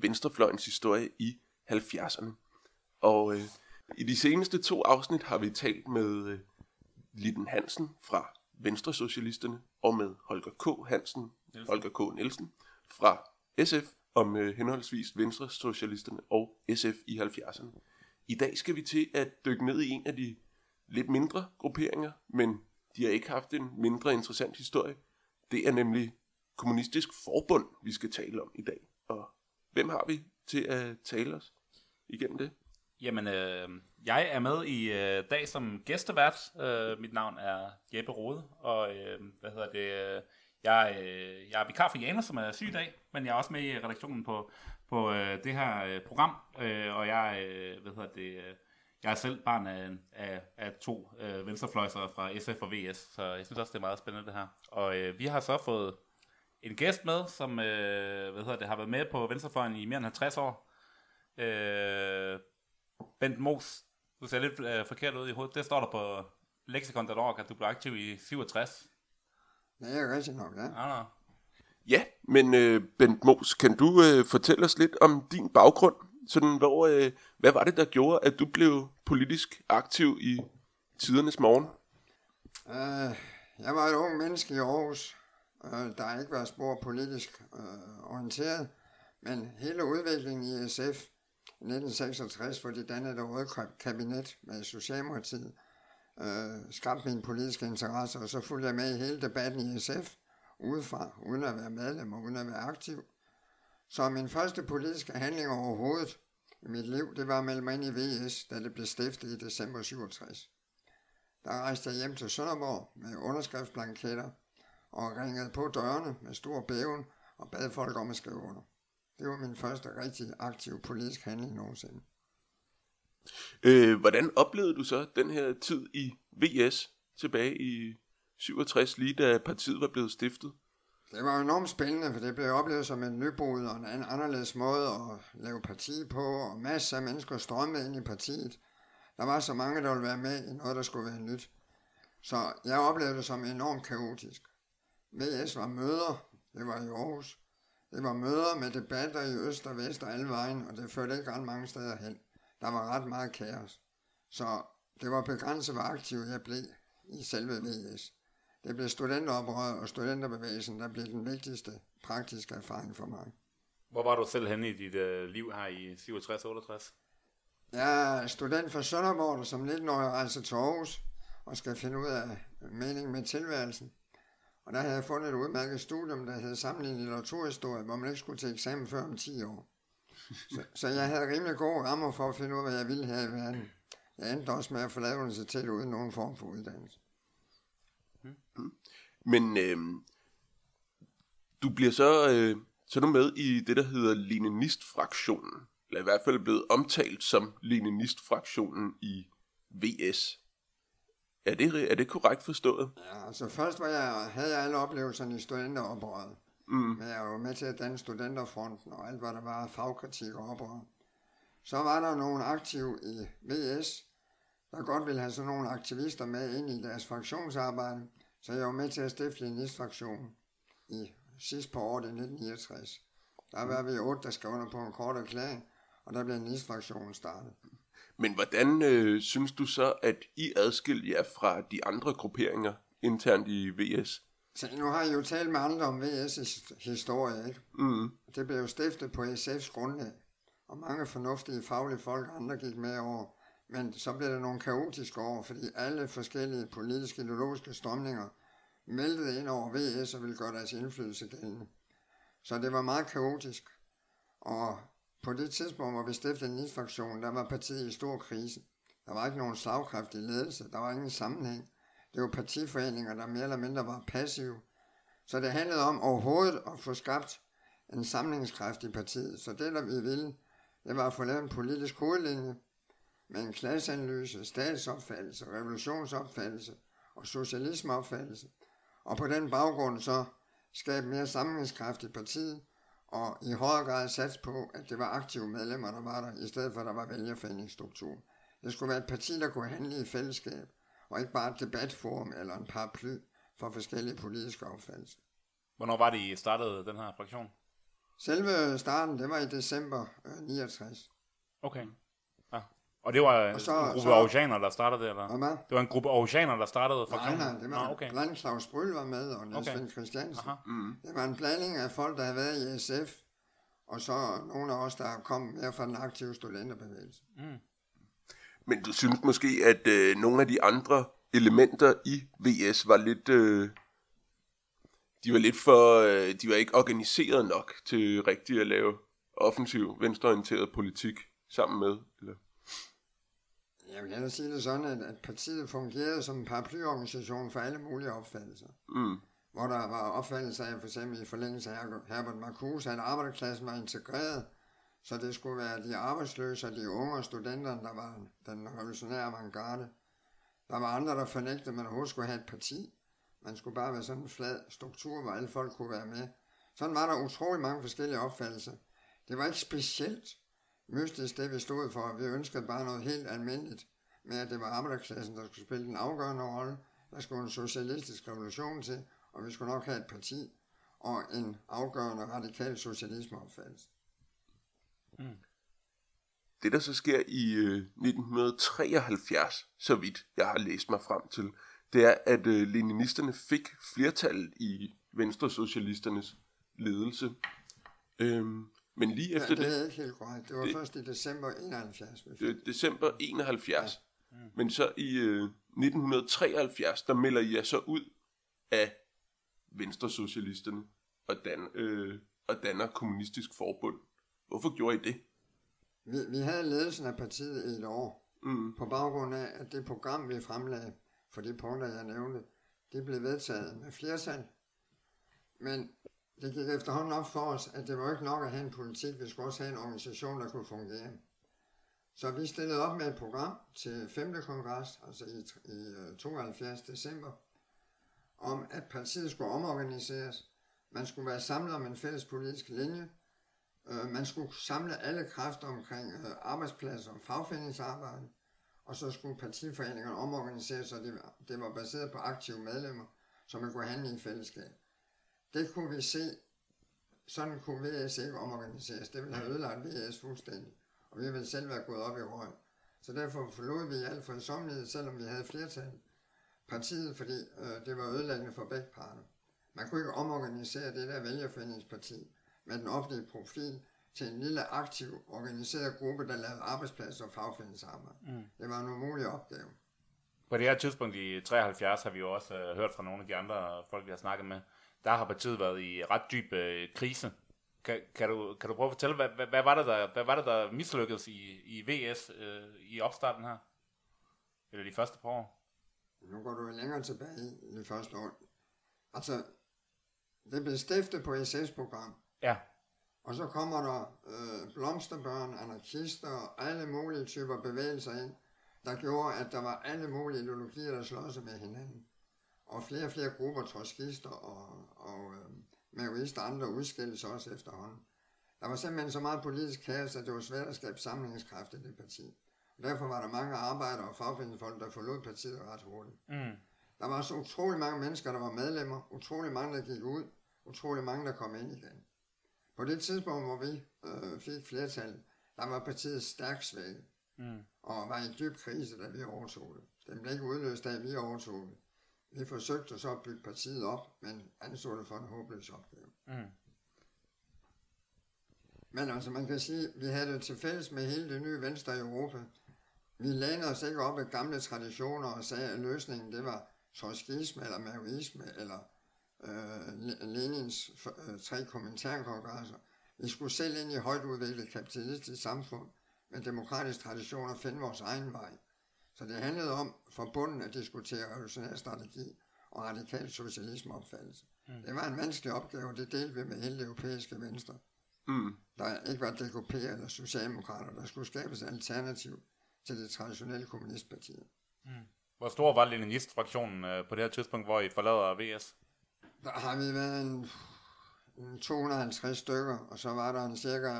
Venstrefløjens historie i 70'erne. Og øh, i de seneste to afsnit har vi talt med øh, Litten Hansen fra Venstresocialisterne og med Holger K. Hansen, Nielsen. Holger K. Nielsen fra SF om øh, henholdsvis Venstresocialisterne og SF i 70'erne. I dag skal vi til at dykke ned i en af de lidt mindre grupperinger, men de har ikke haft en mindre interessant historie. Det er nemlig Kommunistisk Forbund, vi skal tale om i dag. Og hvem har vi til at tale os igennem det? Jamen, øh, jeg er med i øh, dag som gæstevært. Øh, mit navn er Jeppe Rode, og øh, hvad hedder det? Øh, jeg, øh, jeg er vikar for Janus, som er syg i dag, men jeg er også med i redaktionen på, på øh, det her øh, program, øh, og jeg, øh, hvad hedder det, øh, jeg er selv barn af, af, af to øh, venstrefløjsere fra SF og VS, så jeg synes også, det er meget spændende det her. Og øh, vi har så fået en gæst med, som øh, hvad hedder det, har været med på venstrefløjen i mere end 50 år. Øh, Bent Mos, du ser lidt øh, forkert ud i hovedet. Det står der på lexicon.org, at du blev aktiv i 67. Det er rigtigt nok, ja. Ah, Ja, men øh, Bent Mos, kan du øh, fortælle os lidt om din baggrund? Sådan, hvor, øh, hvad var det, der gjorde, at du blev politisk aktiv i tidernes morgen? Uh, jeg var et ung menneske i Aarhus, uh, der ikke været spor politisk øh, orienteret, men hele udviklingen i SF i 1966, hvor de dannede det røde kabinet med Socialdemokratiet, øh, skabte min politiske interesse, og så fulgte jeg med i hele debatten i SF, udefra, uden at være medlem og uden at være aktiv. Så min første politiske handling overhovedet i mit liv, det var at melde mig ind i VS, da det blev stiftet i december 67. Der rejste jeg hjem til Sønderborg med underskriftsblanketter og ringede på dørene med stor bæven og bad folk om at skrive under. Det var min første rigtig aktive politisk handling nogensinde. Øh, hvordan oplevede du så den her tid i VS tilbage i 67, lige da partiet var blevet stiftet? Det var enormt spændende, for det blev oplevet som en nybrud og en anderledes måde at lave parti på, og masser af mennesker strømmede ind i partiet. Der var så mange, der ville være med i noget, der skulle være nyt. Så jeg oplevede det som enormt kaotisk. VS var møder, det var i Aarhus. Det var møder med debatter i øst og vest og alle vejen, og det førte ikke ret mange steder hen. Der var ret meget kaos. Så det var begrænset, hvor aktiv jeg blev i selve VS. Det blev studenteroprøret og studenterbevægelsen, der blev den vigtigste praktiske erfaring for mig. Hvor var du selv henne i dit øh, liv her i 67-68? Jeg er student fra Sønderborg, som 19-årig rejser til Aarhus og skal finde ud af meningen med tilværelsen. Og der havde jeg fundet et udmærket studium, der hed Sammenlignet litteraturhistorie, hvor man ikke skulle til eksamen før om 10 år. Så, så jeg havde rimelig gode rammer for at finde ud af, hvad jeg ville have i verden. Jeg endte også med at forlade universitetet uden nogen form for uddannelse. Hmm. Men øh, du bliver så, øh, så nu med i det, der hedder Leninist-fraktionen. Eller i hvert fald blevet omtalt som Leninist-fraktionen i VS. Er det, er det korrekt forstået? Ja, altså først var jeg, havde jeg alle oplevelserne i studenteroprøret. Mm. Men jeg var med til at danne studenterfronten og alt, hvad der var fagkritik og oprør. Så var der nogle aktive i VS, der godt ville have sådan nogle aktivister med ind i deres fraktionsarbejde. Så jeg var med til at stifte en fraktion i sidst på året i 1969. Der var vi otte, der skrev under på en kort erklæring, og der blev en fraktion startet. Men hvordan øh, synes du så, at I adskiller jer fra de andre grupperinger internt i VS? Så nu har jeg jo talt med andre om VS' historie, ikke? Mm. Det blev jo stiftet på SF's grundlag, og mange fornuftige faglige folk andre gik med over. Men så blev der nogle kaotiske år, fordi alle forskellige politiske ideologiske strømninger meldte ind over VS og ville gøre deres indflydelse gældende. Så det var meget kaotisk. Og på det tidspunkt, hvor vi stiftede en fraktion, der var partiet i stor krise. Der var ikke nogen slagkraftig ledelse, der var ingen sammenhæng. Det var partiforeninger, der mere eller mindre var passive. Så det handlede om overhovedet at få skabt en samlingskraft i partiet. Så det, der vi ville, det var at få lavet en politisk hovedlinje med en klasseanalyse, statsopfattelse, revolutionsopfattelse og socialismeopfattelse. Og på den baggrund så skabe mere samlingskraft i partiet, og i højere grad sats på, at det var aktive medlemmer, der var der, i stedet for at der var vælgerforeningsstruktur. Det skulle være et parti, der kunne handle i fællesskab, og ikke bare et debatforum eller en paraply for forskellige politiske opfattelser. Hvornår var det, I startede den her fraktion? Selve starten, det var i december øh, 69. Okay. Ja. Og det var Og så- en gruppe så- aarhusianere, der startede det, eller? Hvad? Det var en gruppe aarhusianere, der startede Nej, fraktionen? nej, det var Nå, okay. blandt Claus Bryl var med, og Niels Okay. Christiansen. Aha. Mm. Det var en blanding af folk, der havde været i SF, og så nogle af os, der kom mere fra den aktive studenterbevægelse. Men du synes måske, at øh, nogle af de andre elementer i VS var lidt... Øh, de var lidt for... Øh, de var ikke organiseret nok til rigtigt at lave offensiv, venstreorienteret politik sammen med. Eller? Jeg vil gerne sige det sådan, at, at partiet fungerede som en paraplyorganisation for alle mulige opfattelser. Mm. Hvor der var opfattelser af, for eksempel i forlængelse af Her- Herbert Marcuse, at arbejderklassen var integreret, så det skulle være de arbejdsløse og de unge og studenterne, der var den revolutionære avantgarde. Der var andre, der fornægtede, at man overhovedet skulle have et parti. Man skulle bare være sådan en flad struktur, hvor alle folk kunne være med. Sådan var der utrolig mange forskellige opfattelser. Det var ikke specielt mystisk, det vi stod for. Vi ønskede bare noget helt almindeligt med, at det var arbejderklassen, der skulle spille den afgørende rolle. Der skulle en socialistisk revolution til, og vi skulle nok have et parti og en afgørende radikal socialismeopfattelse. Mm. Det, der så sker i øh, 1973, så vidt jeg har læst mig frem til, det er, at øh, leninisterne fik flertal i Venstresocialisternes ledelse. Øhm, men lige Ja, efter det det, er ikke helt korrekt. Det var Det- først i december 71. vi fik. det december 71, men så i øh, 1973, der melder I jer så ud af Venstresocialisterne og, dan, øh, og danner Kommunistisk Forbund. Hvorfor gjorde I det? Vi, vi havde ledelsen af partiet i et år, Mm. på baggrund af, at det program, vi fremlagde for de punkter, jeg nævnte, det blev vedtaget med flertal. Men det gik efterhånden op for os, at det var ikke nok at have en politik, vi skulle også have en organisation, der kunne fungere. Så vi stillede op med et program til 5. kongres, altså i, i øh, 72 december, om at partiet skulle omorganiseres. Man skulle være samlet om en fælles politisk linje. Øh, man skulle samle alle kræfter omkring øh, arbejdspladser og fagforeningsarbejde. Og så skulle partiforeningerne omorganiseres, så det, det var baseret på aktive medlemmer, så man kunne handle i fællesskab. Det kunne vi se, sådan kunne VS ikke omorganiseres. Det ville have ødelagt VS fuldstændig. Og vi ville selv være gået op i røg. Så derfor forlod vi i al fredsommelighed, selvom vi havde flertal, partiet, fordi øh, det var ødelæggende for begge parter. Man kunne ikke omorganisere det der vælgerforeningsparti med den offentlige profil til en lille aktiv, organiseret gruppe, der lavede arbejdspladser og fagforeningsarbejde. Mm. Det var en umulig opgave. På det her tidspunkt i 73 har vi jo også øh, hørt fra nogle af de andre folk, vi har snakket med. Der har partiet været i ret dyb øh, krise. Kan, kan, du, kan du prøve at fortælle, hvad, hvad, hvad, var, det, der, hvad var det, der mislykkedes i, i VS øh, i opstarten her? Eller de første par år? Nu går du længere tilbage i det første år. Altså, det blev stiftet på SS-program, Ja. og så kommer der øh, blomsterbørn, anarkister og alle mulige typer bevægelser ind, der gjorde, at der var alle mulige ideologier, der slås med hinanden. Og flere og flere grupper, trotskister og, og øh, maoister og andre udskilles også efterhånden. Der var simpelthen så meget politisk kaos, at det var svært at skabe samlingskraft i det parti. Og derfor var der mange arbejdere og fagforeningsfolk, der forlod partiet ret hurtigt. Mm. Der var så utrolig mange mennesker, der var medlemmer, utrolig mange, der gik ud, utrolig mange, der kom ind igen. På det tidspunkt, hvor vi øh, fik flertal, der var partiet stærkt svækket, Mm. og var i dyb krise, da vi overtog det. Den blev ikke udløst, da vi overtog det. Vi forsøgte så at bygge partiet op, men anså det for en håbløs opgave. Mm. Men altså, man kan sige, vi havde det til fælles med hele det nye venstre i Europa. Vi lænede os ikke op af gamle traditioner og sagde, at løsningen det var trotskisme eller maoisme eller øh, Le- Lenins øh, tre kommentarkongresser. Vi skulle selv ind i højt udviklet kapitalistisk samfund med demokratisk tradition og finde vores egen vej. Så det handlede om fra bunden at diskutere revolutionær strategi, og radikal socialisme opfattelse. Mm. Det var en vanskelig opgave, det delte vi med hele europæiske venstre. Mm. Der ikke var DKP eller Socialdemokrater, der skulle skabes alternativ til det traditionelle kommunistparti. Hvor stor var Leninist-fraktionen øh, på det her tidspunkt, hvor I forlader VS? Der har vi været en, en 250 stykker, og så var der en cirka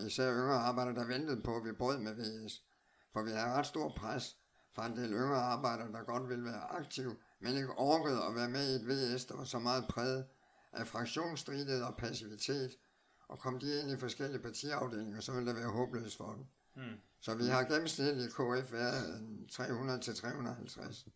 75-100, især yngre arbejdere, der ventede på, at vi brød med VS. For vi havde ret stor pres fra en del yngre arbejdere, der godt ville være aktive, men ikke orkede at være med i et VS, der var så meget præget af fraktionsstridighed og passivitet. Og kom de ind i forskellige partiafdelinger, så ville det være håbløst for dem. Mm. Så vi har gennemsnitligt KF været en 300-350.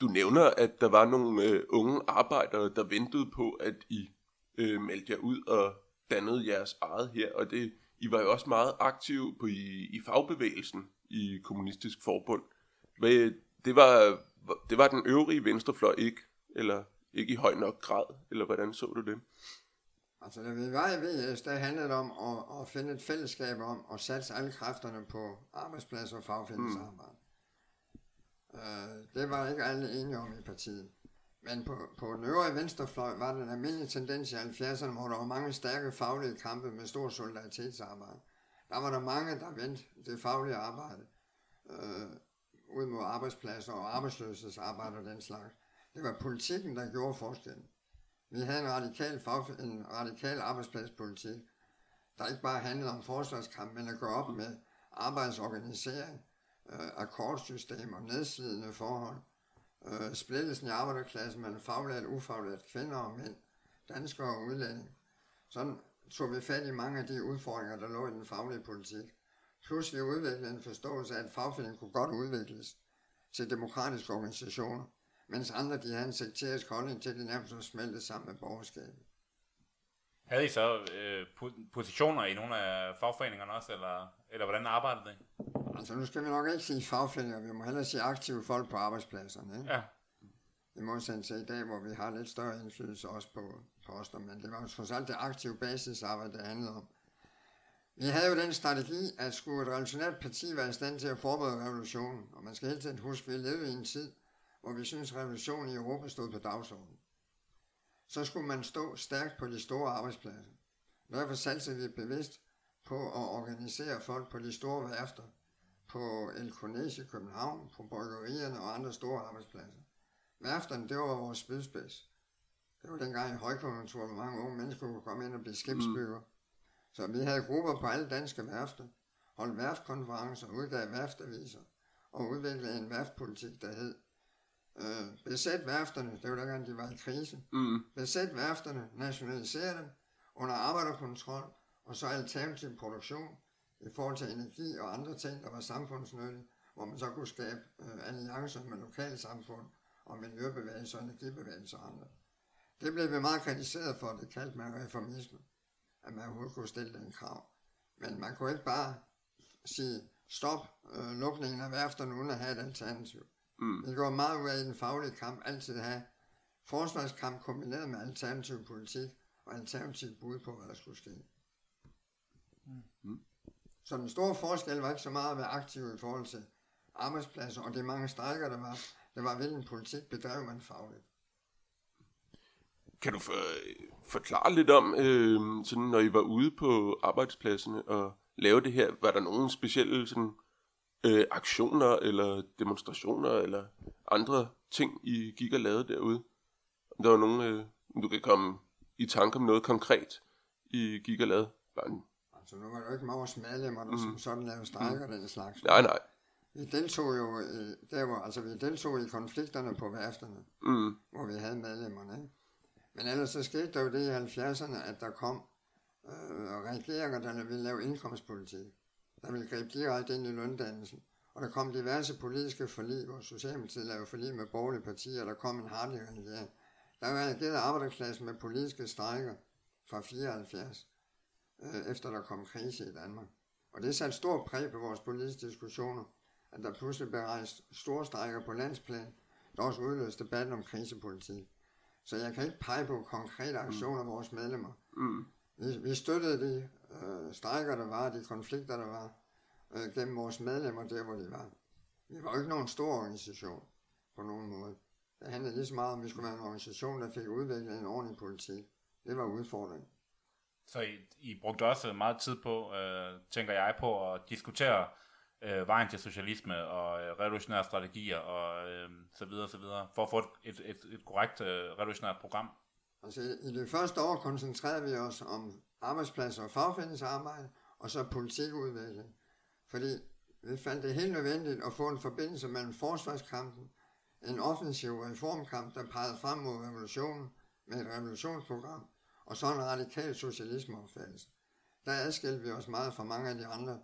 Du nævner, at der var nogle øh, unge arbejdere, der ventede på, at I øh, meldte jer ud og dannede jeres eget her, og det, I var jo også meget aktive på i, i fagbevægelsen i Kommunistisk Forbund. Hvad, det, var, det var den øvrige venstrefløj ikke, eller ikke i høj nok grad, eller hvordan så du det? Altså, da vi var i VS, der handlede det om at, at finde et fællesskab om at satse alle kræfterne på arbejdspladser og fagfællesarbejde. Mm. Uh, det var ikke alle enige om i partiet. Men på, på den øvrige venstrefløj var den almindelige tendens i 70'erne, hvor der var mange stærke faglige kampe med stor solidaritetsarbejde. Der var der mange, der vendte det faglige arbejde øh, ud mod arbejdspladser og arbejdsløshedsarbejde og den slags. Det var politikken, der gjorde forskellen. Vi havde en radikal, fag, en radikal arbejdspladspolitik, der ikke bare handlede om forsvarskamp, men at gøre op med arbejdsorganisering, øh, akkordsystemer, nedslidende forhold, øh, splittelsen i arbejderklassen mellem faglært ufaglært kvinder og mænd, danskere og udlændinge. Sådan tog vi fat i mange af de udfordringer, der lå i den faglige politik. Plus vi udviklede en forståelse af, at fagforeningen kunne godt udvikles til demokratiske organisationer, mens andre de havde en sekterisk holdning til, at de nærmest var smeltet sammen med borgerskabet. Havde I så øh, po- positioner i nogle af fagforeningerne også, eller, eller hvordan arbejdede det? Altså nu skal vi nok ikke sige fagforeninger, vi må hellere sige aktive folk på arbejdspladserne. Ikke? Ja. I modsætning til i dag, hvor vi har lidt større indflydelse også på poster, men det var jo trods alt det aktive basisarbejde, det handlede om. Vi havde jo den strategi, at skulle et revolutionært parti være i stand til at forberede revolutionen, og man skal hele tiden huske, at vi levede i en tid, hvor vi synes, revolutionen i Europa stod på dagsordenen. Så skulle man stå stærkt på de store arbejdspladser. Derfor satte vi bevidst på at organisere folk på de store værfter, på El Cornege i København, på bryggerierne og andre store arbejdspladser. Værfterne, det var vores spydspids. Det var dengang i højkonjunktur, hvor mange unge mennesker kunne komme ind og blive skibsbygger. Mm. Så vi havde grupper på alle danske værfter, holdt værftkonferencer, udgav værftaviser og udviklede en værftpolitik, der hed øh, Besæt værfterne, det var dengang, de var i krise. Mm. Besæt værfterne, nationalisere dem under arbejderkontrol, og så alternativ produktion i forhold til energi og andre ting, der var samfundsnyttige, hvor man så kunne skabe øh, alliancer med lokalsamfund og miljøbevægelser og energibevægelser og andre. Det blev vi meget kritiseret for, det kaldte man reformisme, at man overhovedet kunne stille den krav. Men man kunne ikke bare sige, stop øh, lukningen af værfterne uden at have et alternativ. Mm. Vi går meget ud af i den faglige kamp altid at have forsvarskamp kombineret med alternativ politik og alternativ bud på, hvad der skulle ske. Mm. Så den store forskel var ikke så meget at være aktiv i forhold til arbejdspladser og de mange strækker, der var. Det var, hvilken politik bedrev man fagligt. Kan du for, forklare lidt om, øh, sådan, når I var ude på arbejdspladserne og lave det her, var der nogle specielle sådan, øh, aktioner eller demonstrationer eller andre ting, I gik og lavede derude? Om der var nogen, øh, du kan komme i tanke om noget konkret, I gik og lavede? Bare en, Altså nu var det jo ikke vores medlemmer, der mm. som sådan lavede strækker mm. den slags. nej, nej. Vi deltog jo i, der var, altså vi deltog i konflikterne på værfterne, Mm, hvor vi havde medlemmerne. Ikke? Men ellers så skete der jo det i 70'erne, at der kom øh, regeringer, der ville lave indkomstpolitik. Der ville gribe direkte ind i løndannelsen. Og der kom diverse politiske forlig, hvor Socialdemokratiet lavede forlig med borgerlige partier, og der kom en hardlig regering. Der reagerede arbejderklassen med politiske strækker fra 74, øh, efter der kom krise i Danmark. Og det satte stor præg på vores politiske diskussioner, at der pludselig blev rejst store strækker på landsplan, der også udløste debatten om krisepolitik. Så jeg kan ikke pege på konkrete aktioner af vores medlemmer. mm, Vi, vi støttede de øh, strækker, der var, de konflikter, der var, øh, gennem vores medlemmer der, hvor de var. Vi var jo ikke nogen stor organisation. på nogen måde. Det handlede lige så meget om, at vi skulle være en organisation, der fik udviklet en ordentlig politik. Det var udfordringen. Så I, I brugte også meget tid på, øh, tænker jeg, på at diskutere øh, vejen til socialisme og øh, revolutionære strategier og øh, så videre, så videre, for at få et, et, et korrekt øh, revolutionært program. Altså i det første år koncentrerede vi os om arbejdspladser og fagforeningsarbejde, og så politikudvikling. Fordi vi fandt det helt nødvendigt at få en forbindelse mellem forsvarskampen, en offensiv reformkamp, der pegede frem mod revolutionen med et revolutionsprogram, og så en radikal socialismeopfattelse. Der adskilte vi os meget fra mange af de andre,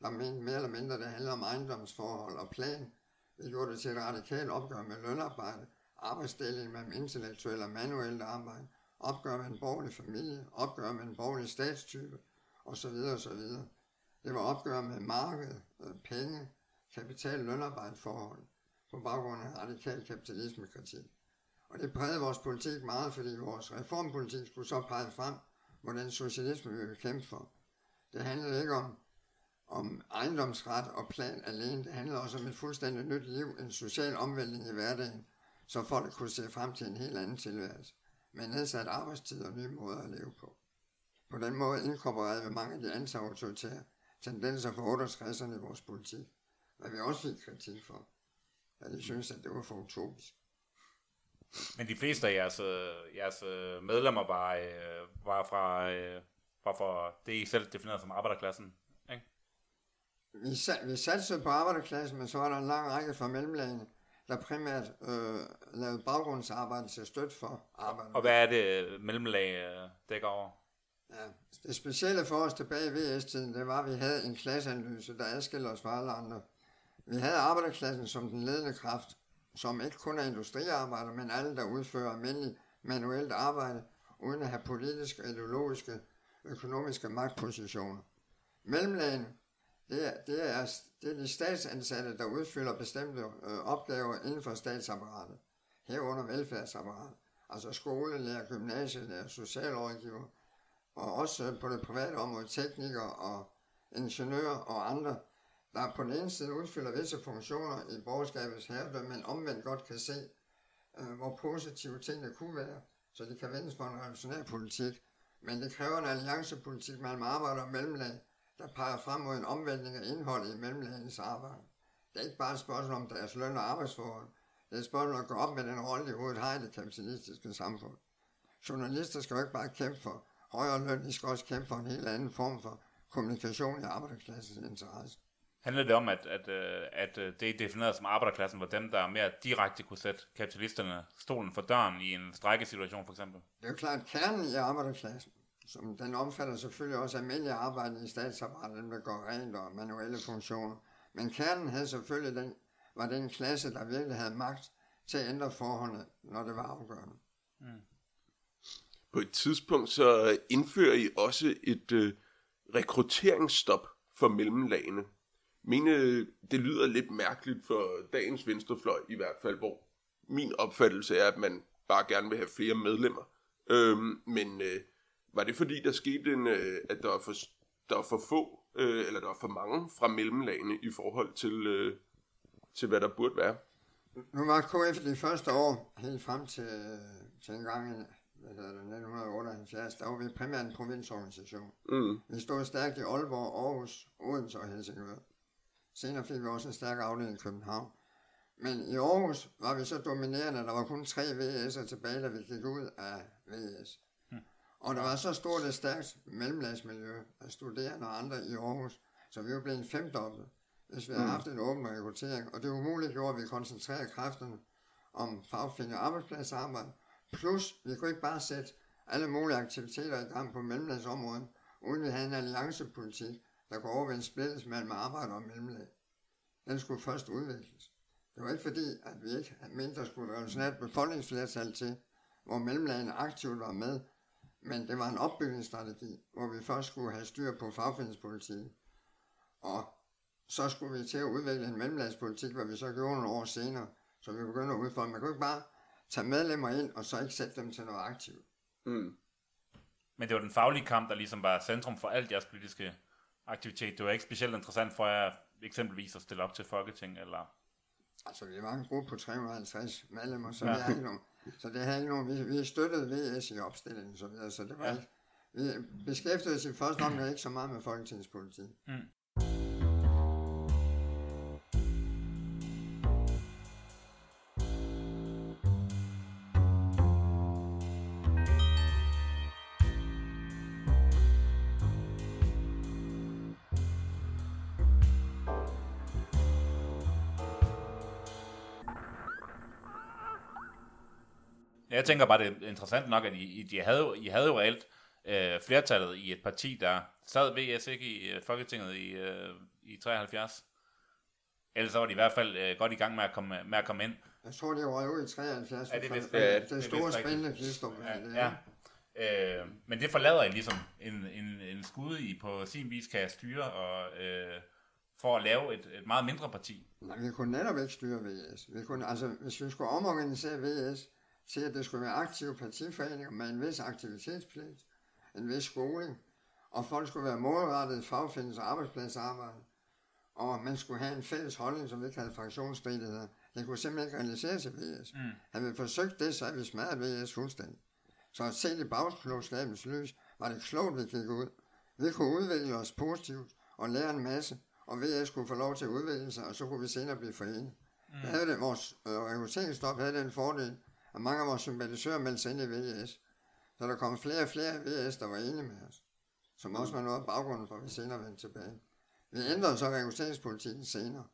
der mente mere eller mindre, det handler om ejendomsforhold og plan. Vi gjorde det til et radikalt opgør med lønarbejde, arbejdsdeling mellem intellektuelle og manuelle arbejde, opgør med en borgerlig familie, opgør med en borgerlig statstype, osv. osv. Det var opgør med marked, øh, penge, kapital, lønarbejdsforhold på baggrund af radikal kapitalismekritik. Og det prægede vores politik meget, fordi vores reformpolitik skulle så pege frem, hvordan socialisme vi ville kæmpe for. Det handlede ikke om, om ejendomsret og plan alene. Det handlede også om et fuldstændig nyt liv, en social omvæltning i hverdagen, så folk kunne se frem til en helt anden tilværelse, med nedsat arbejdstid og nye måder at leve på. På den måde inkorporerede vi mange af de antiautoritære tendenser fra 68'erne i vores politik, hvad vi også fik kritik for, at de synes, at det var for utopisk. Men de fleste af jeres, øh, jeres øh, medlemmer var, øh, var fra, var fra det, I selv definerede som arbejderklassen, ikke? Vi, vi satte på arbejderklassen, men så var der en lang række fra mellemlagene, der primært øh, lavede baggrundsarbejde til støtte for arbejde. Og hvad er det, mellemlag dækker over? Ja, det specielle for os tilbage i VS-tiden, det var, at vi havde en klasseanalyse, der adskilte os fra alle andre. Vi havde arbejderklassen som den ledende kraft, som ikke kun er industriarbejdere, men alle, der udfører almindelig manuelt arbejde, uden at have politiske, ideologiske, økonomiske magtpositioner. Mellemlagene, det er, det, er, det er de statsansatte, der udfylder bestemte øh, opgaver inden for statsapparatet, herunder velfærdsapparatet, altså skolelærer, gymnasielærer, socialrådgiver, og også på det private område teknikere og ingeniører og andre, der på den ene side udfylder visse funktioner i borgerskabets herredømme, men omvendt godt kan se, øh, hvor positive tingene kunne være, så de kan vendes på en revolutionær politik. Men det kræver en alliancepolitik mellem arbejder og mellemlag, der peger frem mod en omvæltning af indholdet i mellemlagens arbejde. Det er ikke bare et spørgsmål om deres løn og arbejdsforhold. Det er et spørgsmål om at gå op med den rolle, de hovedet har i det kapitalistiske samfund. Journalister skal jo ikke bare kæmpe for højere løn, de skal også kæmpe for en helt anden form for kommunikation i arbejderklassens interesse. Handler det om, at, at, øh, at øh, det defineret som arbejderklassen var dem, der mere direkte kunne sætte kapitalisterne stolen for døren i en strækkesituation for eksempel? Det er jo klart, kernen i arbejderklassen, som den omfatter selvfølgelig også almindelige arbejde i statsapparatet, der går rent og manuelle funktioner. Men kernen havde selvfølgelig den, var den klasse, der virkelig havde magt til at ændre forholdene, når det var afgørende. Mm. På et tidspunkt så indfører I også et øh, rekrutteringsstop for mellemlagene mine, det lyder lidt mærkeligt for dagens venstrefløj i hvert fald, hvor min opfattelse er, at man bare gerne vil have flere medlemmer. Øhm, men øh, var det fordi, der skete en, øh, at der var for, der var for få, øh, eller der var for mange fra mellemlagene i forhold til, øh, til hvad der burde være? Nu var KF de første år, helt frem til, til en gang i hvad det, 1978, der var vi primært en provinsorganisation. Mm. Vi stod stærkt i Aalborg, Aarhus, Odense og Helsingør. Senere fik vi også en stærk afdeling i København. Men i Aarhus var vi så dominerende, at der var kun tre VS'er tilbage, da vi gik ud af VS. Og der var så stort et stærkt mellemlagsmiljø af studerende og andre i Aarhus, så vi var blevet femdoblet, hvis vi havde hmm. haft en åben rekruttering. Og det umuligt gjorde, at vi koncentrerede kræfterne om fagfinde arbejdspladsarbejde. Plus, vi kunne ikke bare sætte alle mulige aktiviteter i gang på mellemlandsområdet, uden vi havde en alliancepolitik, der går over en splittelse mellem arbejde og mellemlag. Den skulle først udvikles. Det var ikke fordi, at vi ikke mente, der skulle et revolutionært befolkningsflertal til, hvor mellemlagene aktivt var med, men det var en opbygningsstrategi, hvor vi først skulle have styr på fagfindspolitikken. Og så skulle vi til at udvikle en mellemlagspolitik, hvad vi så gjorde nogle år senere, så vi begyndte at udfolde. Man kunne ikke bare tage medlemmer ind, og så ikke sætte dem til noget aktivt. Mm. Men det var den faglige kamp, der ligesom var centrum for alt jeres politiske aktivitet. Det var ikke specielt interessant for jer eksempelvis at stille op til Folketing, eller? Altså, vi var en gruppe på 350 medlemmer, så, Ja. vi, ikke nogen, så det havde nogen, vi, vi støttede VS i opstillingen, så, videre, så det var Ja. ikke, vi beskæftigede os i første omgang ikke så meget med folketingspolitik. Jeg tænker bare, det er interessant nok, at I, I, de havde, jo- I havde jo reelt øh, flertallet i et parti, der sad VS ikke i øh, Folketinget i, øh, i 73. Ellers så var de i hvert fald øh, godt i gang med at komme, med at komme ind. Jeg tror, det var ud i 73. Ja, det er vist- ja, det, det store spændende klister. Ja, ja. Øh, men det forlader I ligesom en, en, en skud, I på sin vis kan styre og, øh, for at lave et, et meget mindre parti. Nej, vi kunne netop ikke styre VS. Vi kunne, altså, hvis vi skulle omorganisere VS til, at det skulle være aktive partiforeninger med en vis aktivitetspligt, en vis skoling, og folk skulle være målrettet fagfindes- og arbejdspladsarbejde, og man skulle have en fælles holdning, som vi kalder fraktionsstridigheder. Det kunne simpelthen ikke realiseres i VS. Mm. Havde vi forsøgt det, så havde vi smadret VS fuldstændig. Så at se i bagklogskabens lys, var det klogt, vi gik ud. Vi kunne udvikle os positivt og lære en masse, og VS kunne få lov til at udvikle sig, og så kunne vi senere blive forenet. Mm. Der havde det, vores øh, rekrutteringsstop havde den fordel, at mange af vores sympatisører meldte sig ind i VS. Så der kom flere og flere VS, der var enige med os. Som også var noget af baggrunden for, at vi senere vendte tilbage. Vi ændrede så rekrutteringspolitikken senere,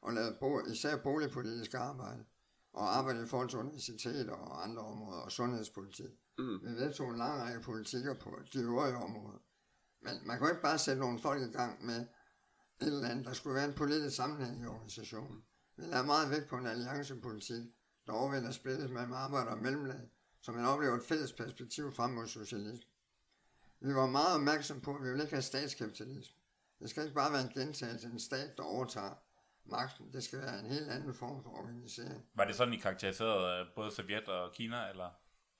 og lavede bo, især boligpolitisk arbejde, og arbejde i forhold til universiteter og andre områder, og sundhedspolitik. Mm. Vi vedtog en lang række politikker på de øvrige områder. Men man kan jo ikke bare sætte nogle folk i gang med et eller andet. Der skulle være en politisk sammenhæng i organisationen. Vi lader meget vægt på en alliancepolitik, der overvinder splittes mellem arbejder og mellemlag, så man oplever et fælles perspektiv frem mod socialisme. Vi var meget opmærksom på, at vi ville ikke have statskapitalisme. Det skal ikke bare være en gentagelse af en stat, der overtager magten. Det skal være en helt anden form for organisering. Var det sådan, I karakteriserede øh, både Sovjet og Kina? Eller?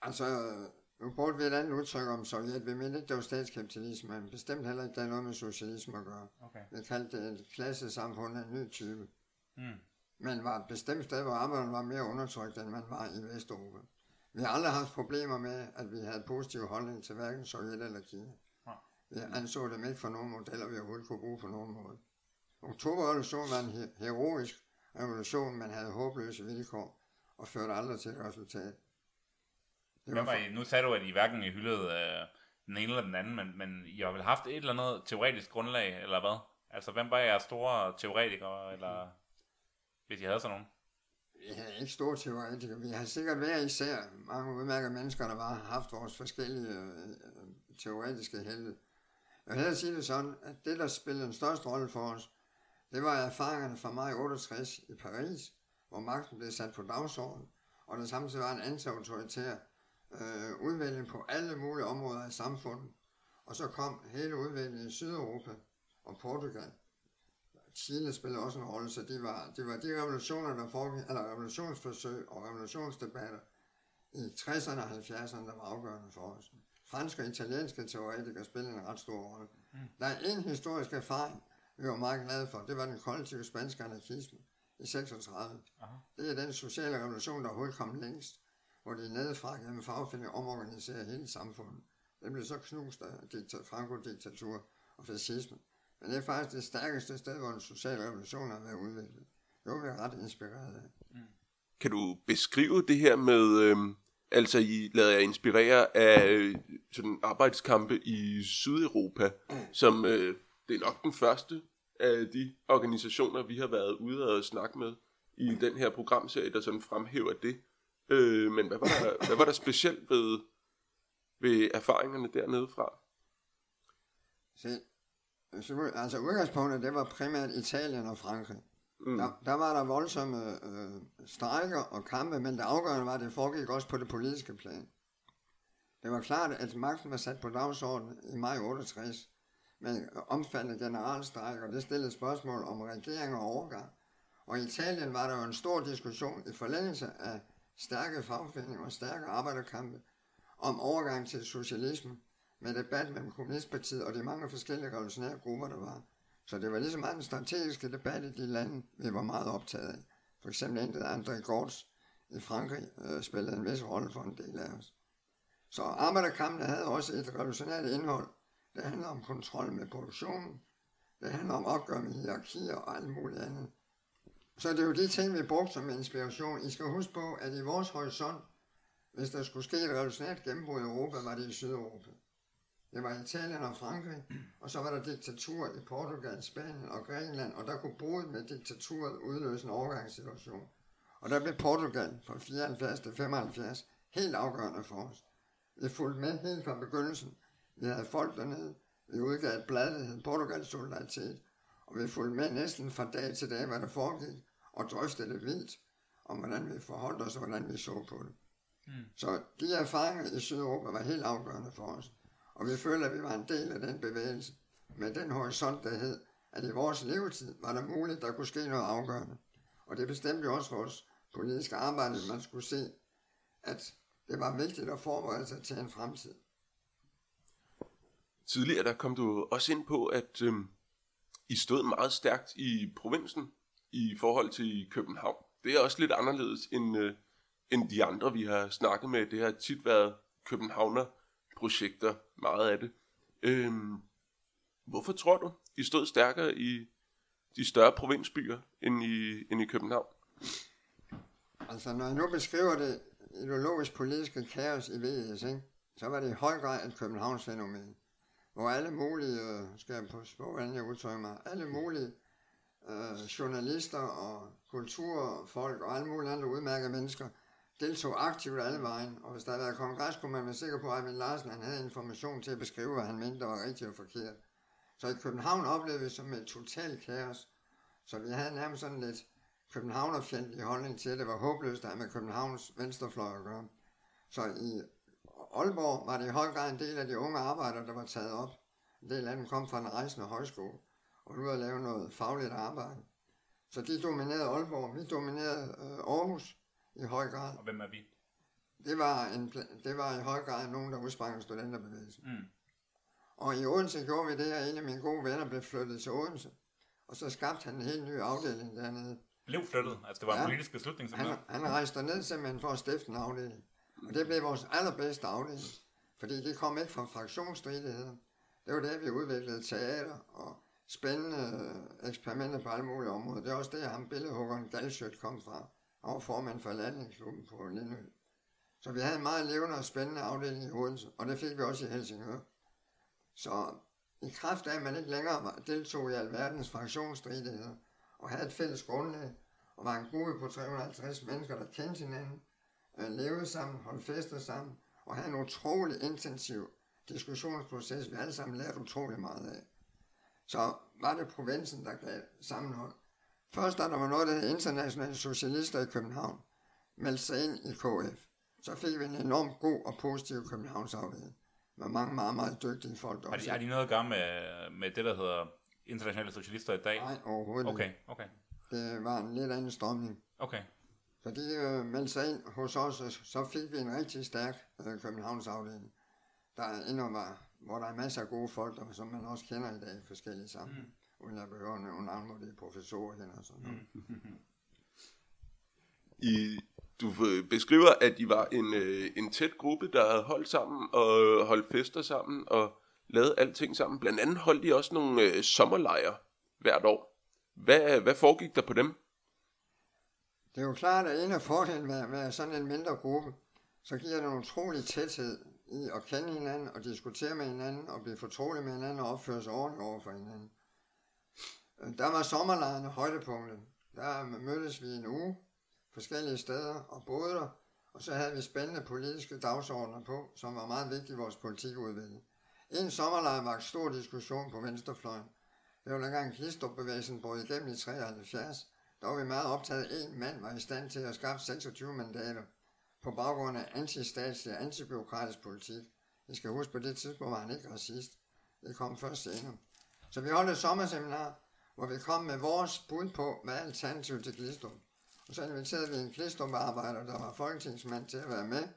Altså, nu brugte vi et andet udtryk om Sovjet. Vi mente ikke, det var statskapitalisme, men bestemt heller ikke, der er noget med socialisme at gøre. Okay. Vi kaldte det et klassesamfund af en ny type. Mm. Men var et bestemt sted, hvor arbejderne var mere undertrykt, end man var i Vesteuropa. Vi har aldrig haft problemer med, at vi havde positiv holdning til hverken Sovjet eller Kina. Vi anså dem ikke for nogen modeller, vi overhovedet kunne bruge på nogen måde. Oktoberrevolutionen var en he- heroisk revolution, men havde håbløse vilkår og førte aldrig til et resultat. Det var I, nu sagde du, at I hverken hyldede øh, den ene eller den anden, men, men I har vel haft et eller andet teoretisk grundlag, eller hvad? Altså, hvem var jeres store teoretikere, eller hvis I havde sådan nogen? Jeg havde ikke store teoretikere. Vi har sikkert hver især mange udmærkede mennesker, der har haft vores forskellige øh, teoretiske helte. Jeg vil hellere sige det sådan, at det, der spillede den største rolle for os, det var erfaringerne fra maj 68 i Paris, hvor magten blev sat på dagsordenen, og der samtidig var en antiautoritær øh, udvikling på alle mulige områder af samfundet. Og så kom hele udviklingen i Sydeuropa og Portugal. Chile spillede også en rolle, så det var, det var de revolutioner, der foregik, eller revolutionsforsøg og revolutionsdebatter i 60'erne og 70'erne, der var afgørende for os. Franske og italienske teoretikere spillede en ret stor rolle. Mm. Der er en historisk erfaring, vi var meget glade for. Det var den kollektive spanske anarkisme i 36. Aha. Det er den sociale revolution, der overhovedet kom længst, hvor de nedefra gennem fagforeninger omorganiserer hele samfundet. Det blev så knust af dikta- Franco-diktatur og fascisme. Men det er faktisk det stærkeste sted, hvor den sociale revolution har været udviklet. Det var vi ret inspireret af. Kan du beskrive det her med, øhm, altså I lader jer inspirere af øh, sådan arbejdskampe i Sydeuropa, som øh, det er nok den første af de organisationer, vi har været ude og snakke med i den her programserie, der sådan fremhæver det. Øh, men hvad var, der, hvad var der specielt ved, ved erfaringerne dernede fra? Se, så, altså udgangspunktet, det var primært Italien og Frankrig. Mm. Der, der var der voldsomme øh, strejker og kampe, men det afgørende var, at det foregik også på det politiske plan. Det var klart, at magten var sat på dagsordenen i maj 68 med omfattende generalstrejker, og det stillede spørgsmål om regering og overgang. Og i Italien var der jo en stor diskussion i forlængelse af stærke fagforeninger og stærke arbejderkampe om overgang til socialisme med debat mellem Kommunistpartiet og de mange forskellige revolutionære grupper, der var. Så det var ligesom meget den strategiske debat i de lande, vi var meget optaget af. For eksempel en, andre André Gortz i Frankrig, øh, spillede en vis rolle for en del af os. Så arbejderkampen havde også et revolutionært indhold. Det handler om kontrol med produktionen. Det handler om opgør med hierarkier og alt muligt andet. Så det er jo de ting, vi brugte som inspiration. I skal huske på, at i vores horisont, hvis der skulle ske et revolutionært gennembrud i Europa, var det i Sydeuropa. Det var Italien og Frankrig, og så var der diktatur i Portugal, Spanien og Grækenland, og der kunne bruget med diktaturet udløse en overgangssituation. Og der blev Portugal fra 74 til 75 helt afgørende for os. Vi fulgte med helt fra begyndelsen. Vi havde folk dernede. Vi udgav et blad, der hed Portugals Solidaritet. Og vi fulgte med næsten fra dag til dag, hvad der foregik, og drøftede det vildt om, hvordan vi forholdt os og hvordan vi så på det. Mm. Så de erfaringer i Sydeuropa var helt afgørende for os. Og vi følte, at vi var en del af den bevægelse, med den horisont, der hed, at i vores levetid var der muligt, der kunne ske noget afgørende. Og det bestemte jo også vores politiske arbejde, at man skulle se, at det var vigtigt at forberede sig til en fremtid. Tidligere der kom du også ind på, at øhm, I stod meget stærkt i provinsen i forhold til København. Det er også lidt anderledes end, øh, end de andre, vi har snakket med. Det har tit været projekter, meget af det. Øhm, hvorfor tror du, I stod stærkere i de større provinsbyer end i, end i København? Altså, når jeg nu beskriver det ideologisk politiske kaos i VS, ikke? så var det i høj grad et Københavns fænomen, hvor alle mulige, øh, skal jeg på hvordan jeg udtrykker mig, alle mulige øh, journalister og kulturfolk og alle mulige andre udmærkede mennesker deltog aktivt alle vejen, og hvis der havde været kongres, kunne man være sikker på, at Eivind Larsen han havde information til at beskrive, hvad han mente, der var rigtigt og forkert. Så i København oplevede vi som et totalt kaos, så vi havde nærmest sådan lidt københavnerfjendtlig holdning til, at det var håbløst at have med Københavns venstrefløj at gøre. Så i Aalborg var det i høj grad en del af de unge arbejdere, der var taget op. En del af dem kom fra en rejsende højskole og nu at lave noget fagligt arbejde. Så de dominerede Aalborg, vi dominerede øh, Aarhus i høj grad. Og hvem er vi? Det var, en, det var i høj grad nogen, der udsprang studenterbevægelsen. Mm. Og i Odense gjorde vi det, at en af mine gode venner blev flyttet til Odense. Og så skabte han en helt ny afdeling dernede. Blev flyttet? Altså det var ja. en politisk beslutning? Han, han rejste ned simpelthen for at stifte en afdeling. Og det blev vores allerbedste afdeling. Fordi det kom ikke fra fraktionsstridigheder. Det var det, vi udviklede teater og spændende eksperimenter på alle mulige områder. Det er også det, ham billedhuggeren Galsjøt kom fra og var formand for landingsklubben på Lindø. Så vi havde en meget levende og spændende afdeling i Odense, og det fik vi også i Helsingør. Så i kraft af, at man ikke længere deltog i alverdens fraktionsstridigheder, og havde et fælles grundlag, og var en gruppe på 350 mennesker, der kendte hinanden, øh, levede sammen, holdt fester sammen, og havde en utrolig intensiv diskussionsproces, vi alle sammen lærte utrolig meget af. Så var det provinsen, der gav sammenhold. Først da der var noget, der hed internationale socialister i København, meldte sig ind i KF. Så fik vi en enormt god og positiv Københavnsafdeling med mange meget, meget dygtige folk. Har de, har de noget at gøre med, med det, der hedder internationale socialister i dag? Nej, overhovedet okay, ikke. Okay, Det var en lidt anden strømning. okay. Så de øh, meldte sig ind hos os, og så fik vi en rigtig stærk øh, Københavnsafdeling, der endnu var, hvor der er masser af gode folk, der, som man også kender i dag i forskellige sammen. Mm. Uden at behøve at nævne navn, hvor det er professorer kender og sådan noget. Mm. I, du beskriver, at I var en, øh, en tæt gruppe, der havde holdt sammen og holdt fester sammen og lavet alting sammen. Blandt andet holdt I også nogle øh, sommerlejre hvert år. Hvad, hvad foregik der på dem? Det er jo klart, at en af fordelen med, med sådan en mindre gruppe, så giver det en utrolig tæthed i at kende hinanden og diskutere med hinanden og blive fortrolig med hinanden og opføre sig ordentligt over for hinanden. Der var sommerlejrene højdepunktet. Der mødtes vi en uge forskellige steder og boede der, og så havde vi spændende politiske dagsordner på, som var meget vigtige i vores politikudvikling. En sommerlejr var en stor diskussion på venstrefløjen. Det var dengang Klistrup-bevægelsen brød igennem i 73. Der var vi meget optaget, at en mand var i stand til at skaffe 26 mandater på baggrund af antistatslig og antibiokratisk politik. Vi skal huske, på det tidspunkt var han ikke racist. Det kom først senere. Så vi holdt et sommerseminar, hvor vi kom med vores bud på, hvad alternativet til Glistrup. Og så inviterede vi en Glistrup-arbejder, der var folketingsmand til at være med.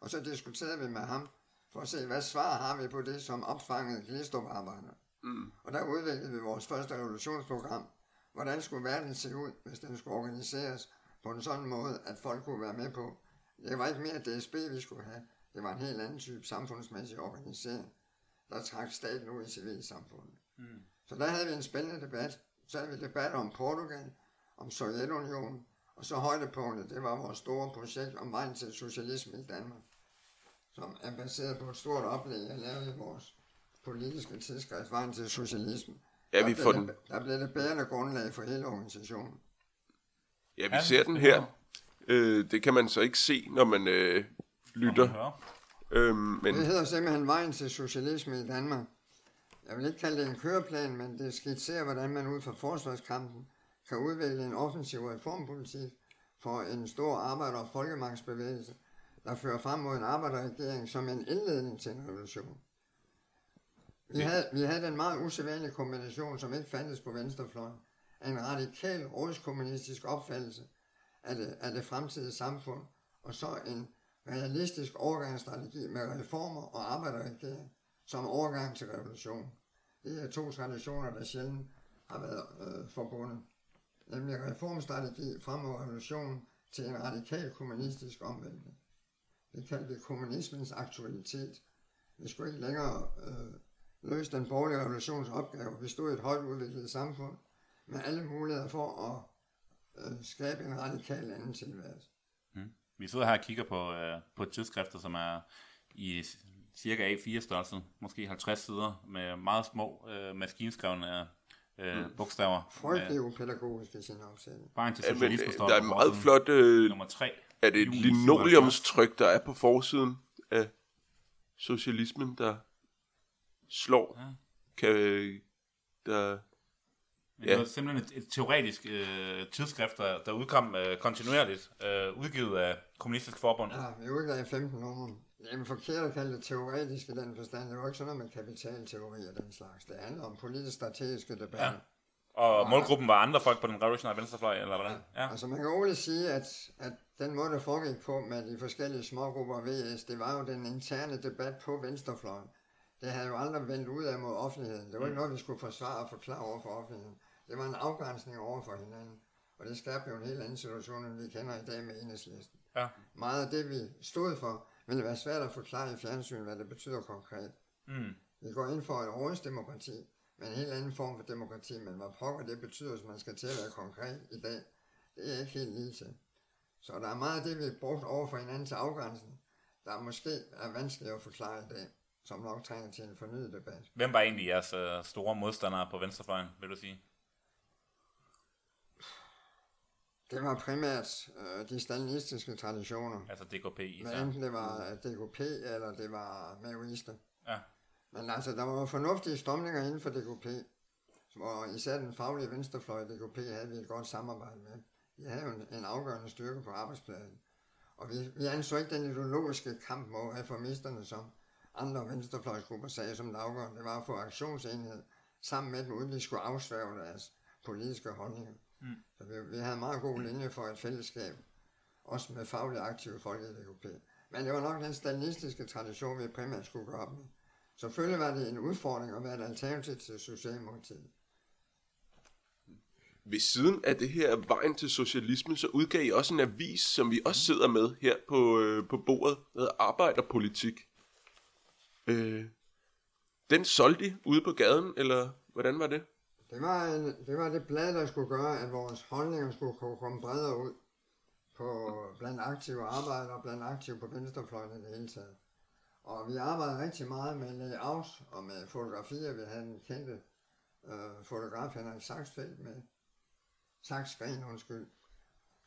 Og så diskuterede vi med ham, for at se, hvad svar har vi på det, som opfangede Glistrup-arbejdere. Mm. Og der udviklede vi vores første revolutionsprogram. Hvordan skulle verden se ud, hvis den skulle organiseres? på en sådan måde, at folk kunne være med på. Det var ikke mere DSB, vi skulle have. Det var en helt anden type samfundsmæssig organisering, der trak staten ud i civilsamfundet. Mm. Så der havde vi en spændende debat. Så havde vi debat om Portugal, om Sovjetunionen, og så højdepunktet, det var vores store projekt om vejen til socialisme i Danmark, som er baseret på et stort oplæg, jeg lavede i vores politiske tidsskrift, vejen til socialisme. Ja, vi der får blev den. det- Der blev det bærende grundlag for hele organisationen. Ja, vi Ja, ser den her. Øh, det kan man så ikke se, når man øh, lytter. Øhm, men Det hedder simpelthen vejen til socialisme i Danmark. Jeg vil ikke kalde det en køreplan, men det skitserer, hvordan man ud fra forsvarskampen kan udvikle en offensiv reformpolitik for en stor arbejder- og folkemagtsbevægelse, der fører frem mod en arbejderregering som en indledning til en revolution. Vi havde, vi havde den meget usædvanlige kombination, som ikke fandtes på venstrefløjen, af en radikal rådskommunistisk opfattelse af det, af det fremtidige samfund, og så en realistisk overgangsstrategi med reformer og arbejderregering som overgang til revolution. Det er to traditioner, der sjældent har været øh, forbundet. Nemlig reformstrategi frem mod revolutionen til en radikal kommunistisk omvæltning. Det kaldte vi kommunismens aktualitet. Vi skulle ikke længere øh, løse den borgerlige revolutions opgave. Vi stod i et højt udviklet samfund med alle muligheder for at øh, skabe en radikal anden tilværelse. Mm. Vi sidder her og kigger på, øh, på tidsskrifter, som er i cirka A4 størrelse, måske 50 sider, med meget små øh, maskinskrevne øh, bogstaver. Frygtelig upædagogisk i sin opsætning. Vejen til ja, men, socialisme øh, der er på meget flot... Øh, Nummer 3. er det et linoleumstryk, der er på forsiden af socialismen, der slår? Ja. Kan, der, Men Det var simpelthen et, et teoretisk øh, tidsskrift, der, der udkom øh, kontinuerligt, øh, udgivet af Kommunistisk Forbund. Ja, vi udgav 15 numre. Det er forkert at kalde det teoretisk i den forstand. Det var ikke sådan noget med kapitalteori og den slags. Det handler om politisk-strategiske debatter. Ja. Og målgruppen var andre folk på den revolutionære venstrefløj, eller hvordan? Ja. Altså man kan roligt sige, at, at den måde, der foregik på med de forskellige smågrupper af VS, det var jo den interne debat på venstrefløjen. Det havde jo aldrig vendt ud af mod offentligheden. Det var ikke noget, vi skulle forsvare og forklare over for offentligheden. Det var en afgrænsning over for hinanden. Og det skabte jo en helt anden situation, end vi kender i dag med enhedslisten. Ja. Meget af det, vi stod for, ville være svært at forklare i fjernsyn, hvad det betyder konkret. Mm. Vi går ind for et rådsdemokrati, med en helt anden form for demokrati, men hvad pokker det betyder, hvis man skal til at være konkret i dag, det er ikke helt lige til. Så der er meget af det, vi har brugt over for hinanden til afgrænsning, der måske er vanskeligt at forklare i dag, som nok trænger til en fornyet debat. Hvem var egentlig jeres øh, store modstandere på venstrefløjen, vil du sige? Det var primært øh, de stalinistiske traditioner, Altså DKP især. enten det var øh, DKP eller det var maoister. Ja. Men altså, der var fornuftige strømninger inden for DKP, hvor især den faglige venstrefløj DKP havde vi et godt samarbejde med. Vi havde jo en, en afgørende styrke på arbejdspladsen. Og vi, vi anså ikke den ideologiske kamp mod reformisterne, som andre venstrefløjsgrupper sagde som det afgørende. Det var at få aktionsenhed sammen med dem, uden de skulle afsværge deres politiske holdninger. Mm. Så vi, vi havde en meget god linje for et fællesskab, også med fagligt aktive folk i DKP. Men det var nok den stalinistiske tradition, vi primært skulle gøre op med. Selvfølgelig var det en udfordring at være et alternativ til Socialdemokratiet. ved siden af det her vejen til socialisme, så udgav I også en avis, som vi også sidder med her på, øh, på bordet, der hedder Arbejderpolitik. Øh, den solgte I ude på gaden, eller hvordan var det? Det var, en, det var det blad, der skulle gøre, at vores holdninger skulle kunne komme bredere ud på blandt aktive arbejdere og blandt aktive på venstrefløjen i det hele taget. Og vi arbejdede rigtig meget med layout og med fotografier. Vi havde den kendte øh, fotograf Henrik Saxfeldt med Saxgren, undskyld.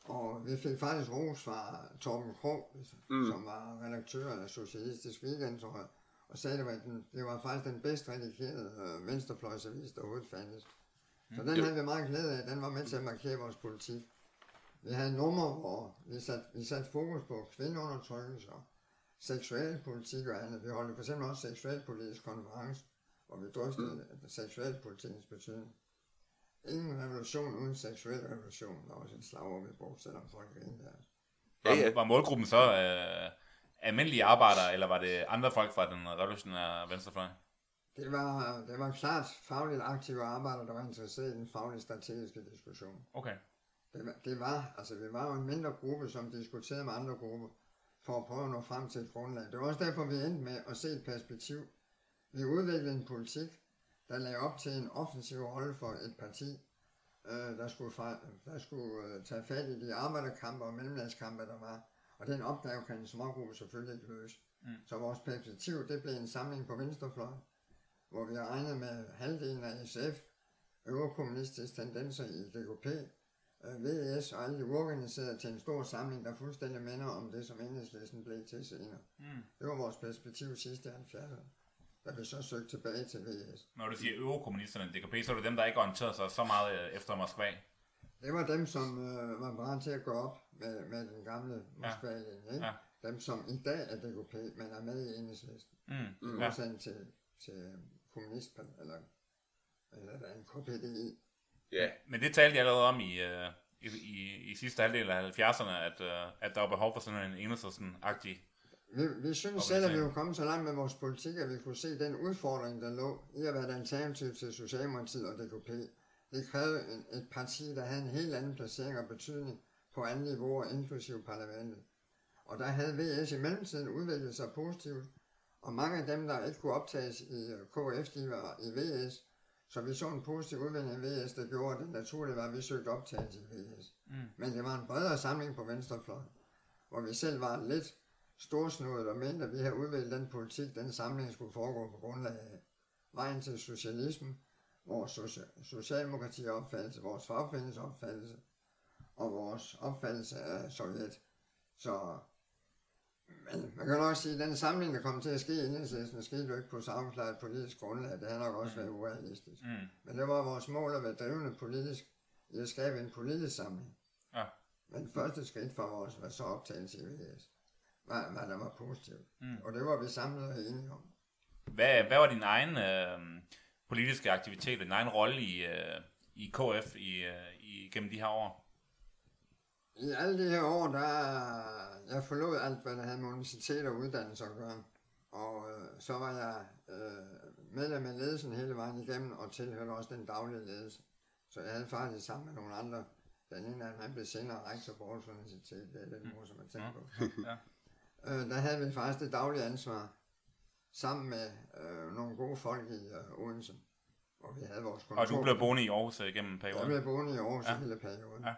Og vi fik faktisk ros fra Torben Krog, mm. som var redaktør af Socialistisk Weekend, tror jeg, og sagde, at det var, den, det var faktisk den bedst redigerede øh, venstrefløjsavis, der overhovedet fandtes. Så den havde vi meget glæde af. Den var med til at markere vores politik. Vi havde nummer, hvor vi satte vi sat fokus på kvindeundertrykkelse og seksualpolitik og andet. Vi holdt for eksempel også seksualpolitisk konference, hvor vi drøftede mm. seksualpolitikens betydning. Ingen revolution uden seksuel revolution. Der var også et slagord, vi brugte, selvom folk grinede der. Var, Ja, ja. var målgruppen så øh, almindelige arbejdere, eller var det andre folk fra den revolutionære venstrefløj? Det var, det var klart fagligt aktive arbejdere, der var interesseret i den faglige strategiske diskussion. Okay. Det var, det var, altså vi var jo en mindre gruppe, som diskuterede med andre grupper, for at prøve at nå frem til et grundlag. Det var også derfor, vi endte med at se et perspektiv. Vi udviklede en politik, der lagde op til en offensiv rolle for et parti, øh, der skulle, fra, der skulle øh, tage fat i de arbejderkampe og mellemlandskampe, der var. Og den opgave kan en smågruppe selvfølgelig ikke løse. Mm. Så vores perspektiv, det blev en samling på venstrefløjen, hvor vi regnet med halvdelen af SF, øverkommunistiske tendenser i DKP, øh, VS og alle de uorganiserede til en stor samling, der fuldstændig minder om det, som enhedslisten blev til senere. Mm. Det var vores perspektiv sidste 70'erne, da vi så søgte tilbage til VS. Når du siger øverkommunisterne i DKP, så er det dem, der ikke orienterede sig så meget øh, efter Moskva. Det var dem, som øh, var parat til at gå op med, med den gamle moskva ja. ikke? Ja. Dem, som i dag er DKP, men er med i enhedslisten. Mm. I modsætning ja. til, til kommunist, eller, eller der er en KPDI. Ja. Men det talte jeg allerede om i, uh, i, i, i sidste halvdel af 70'erne, at, uh, at der var behov for sådan en enhedslisten-agtig vi, vi synes selv, at vi var kommet så langt med vores politik, at vi kunne se den udfordring, der lå i at være et alternativ til Socialdemokratiet og DKP. Det krævede et, et parti, der havde en helt anden placering og betydning på alle niveauer, inklusive parlamentet. Og der havde VS i mellemtiden udviklet sig positivt, og mange af dem, der ikke kunne optages i øh, KF, de var i VS, så vi så en positiv udvikling i VS, der gjorde, at det naturligt var, at vi søgte optagelse i VS. Mm. Men det var en bredere samling på venstrefløjen, hvor vi selv var lidt storsnået og mente, at vi havde udviklet den politik, den samling skulle foregå på grundlag af vejen til socialisme, vores socialdemokrati opfattelse, vores fagforeningsopfattelse og vores opfattelse af Sovjet. Så men man kan nok sige, at den samling, der kom til at ske i enhedslisten, skete jo ikke på et politisk grundlag. Det har nok også mm. været urealistisk. Mm. Men det var vores mål at være drivende politisk i at skabe en politisk samling. Ja. Men første skridt for vores var så optagelse i VS. Var, var der var positivt. Mm. Og det var vi samlet og enige om. Hvad, hvad var din egen øh, politiske aktivitet, din egen rolle i, øh, i KF i, øh, i, gennem de her år? I alle de her år, der jeg forlod alt, hvad der havde med universitet og uddannelse at gøre. Og øh, så var jeg øh, medlem af ledelsen hele vejen igennem, og tilhørte også den daglige ledelse. Så jeg havde faktisk sammen med nogle andre. Den ene af dem, han blev senere rektor på Aarhus Universitet. Det er den mor, som jeg tænker på. Ja. øh, der havde vi faktisk det daglige ansvar sammen med øh, nogle gode folk i øh, Odense, hvor vi havde vores kontor. Og du blev boende i Aarhus øh, gennem perioden? Jeg blev boende i Aarhus ja. hele perioden. Ja.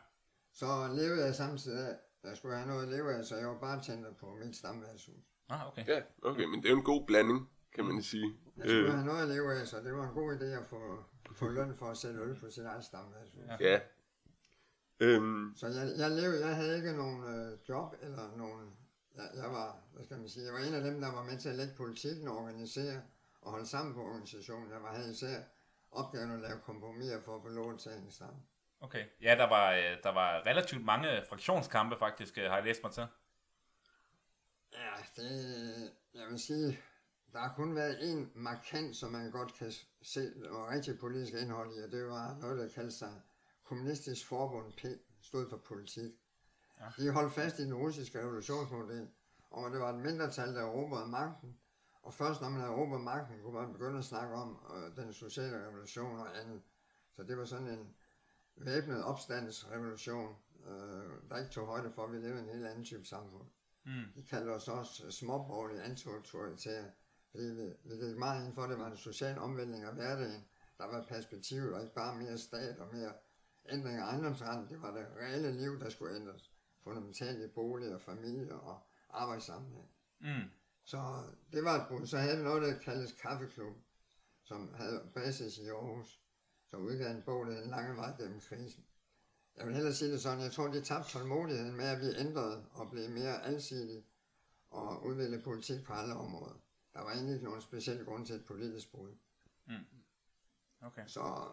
Så levede jeg samtidig af, jeg skulle have noget at leve af, så jeg var bare tænder på mit stamværshus. Ah, okay. Ja, okay, men det er jo en god blanding, kan man sige. Jeg skulle øh. have noget at leve af, så det var en god idé at få, få løn for at sætte øl på sit eget stamværshus. Ja. ja. Øhm. Så jeg, jeg, levede, jeg havde ikke nogen øh, job eller nogen jeg, jeg var, hvad skal man sige, jeg var en af dem, der var med til at lægge politikken og organisere og holde sammen på organisationen. Jeg var havde især opgaven at lave kompromiser for at få lov til at sammen. Okay. Ja, der var, øh, der var relativt mange fraktionskampe faktisk, øh, har jeg læst mig til. Ja, det, jeg vil sige, der har kun været en markant, som man godt kan se, og rigtig politisk indhold i, og det var noget, der kaldte sig Kommunistisk Forbund P, stod for politik. Ja. De holdt fast i den russiske revolutionsmodel, og det var et mindretal, der erobrede magten. Og først når man havde erobret magten, kunne man begynde at snakke om øh, den sociale revolution og andet. Så det var sådan en væbnet opstandsrevolution, øh, der ikke tog højde for, at vi levede i en helt anden type samfund. Mm. De kaldte os også småborgerlige anti-autoritære, fordi vi, vi gik meget ind for, at det var en social omvæltning af hverdagen. Der var perspektiv, og ikke bare mere stat og mere ændring af ejendomsretten. Det var det reelle liv, der skulle ændres fundamentalt i bolig og familie og arbejdssammenhæng. Mm. Så det var et brud. Så havde vi noget, der kaldes Kaffeklub, som havde basis i Aarhus, som udgav en bog, der en lange vej gennem krisen. Jeg vil hellere sige det sådan, jeg tror, de tabte tålmodigheden med, at vi ændrede og blev mere alsidige og udviklede politik på alle områder. Der var egentlig ikke nogen speciel grund til et politisk brud. Mm. Okay. Så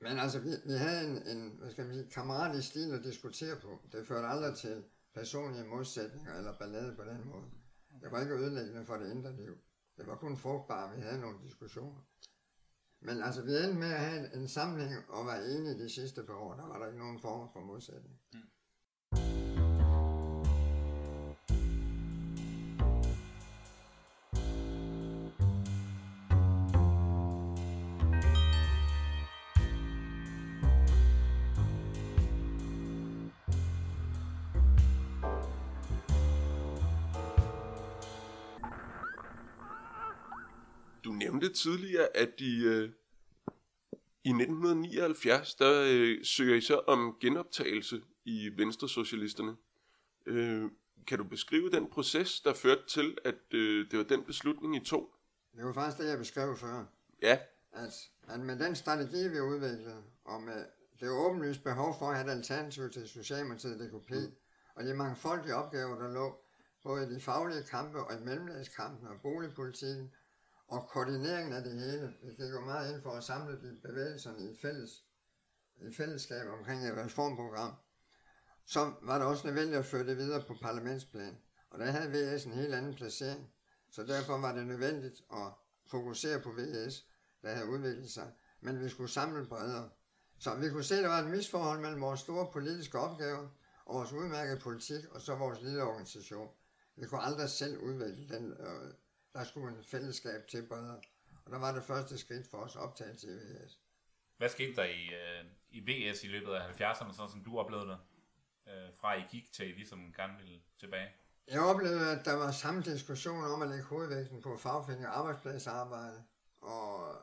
men altså, vi, vi havde en, en hvad skal man sige, kammeratlig stil at diskutere på. Det førte aldrig til personlige modsætninger eller ballade på den måde. Det var ikke ødelæggende for det indre liv. Det var kun frugtbart, vi havde nogle diskussioner. Men altså, vi endte med at have en, samling sammenhæng og være enige de sidste par år. Der var der ikke nogen form for modsætning. Mm. Tidligere, at I, øh, i 1979, der øh, søger I så om genoptagelse i Venstresocialisterne. Øh, kan du beskrive den proces, der førte til, at øh, det var den beslutning, I tog? Det var faktisk det, jeg beskrev før. Ja, At, at med den strategi, vi udviklede, og med det åbenlyst behov for at have et alternativ til Socialdemokratiet DKP, mm. og de mangfoldige opgaver, der lå både i de faglige kampe og i mellemdagskampen og boligpolitikken, og koordineringen af det hele. Vi gik jo meget ind for at samle de bevægelserne i fælles, i fællesskab omkring et reformprogram. Så var det også nødvendigt at føre det videre på parlamentsplan. Og der havde VS en helt anden placering. Så derfor var det nødvendigt at fokusere på VS, der havde udviklet sig. Men vi skulle samle bredere. Så vi kunne se, at der var et misforhold mellem vores store politiske opgaver og vores udmærkede politik, og så vores lille organisation. Vi kunne aldrig selv udvikle den. Øh, der skulle en fællesskab til bredere. Og der var det første skridt for os optagelse i VS. Hvad skete der i, øh, i VS i løbet af 70'erne, sådan som du oplevede det? Øh, fra I gik til I ligesom gerne ville tilbage? Jeg oplevede, at der var samme diskussion om at lægge hovedvægten på fagforening og arbejdspladsarbejde, og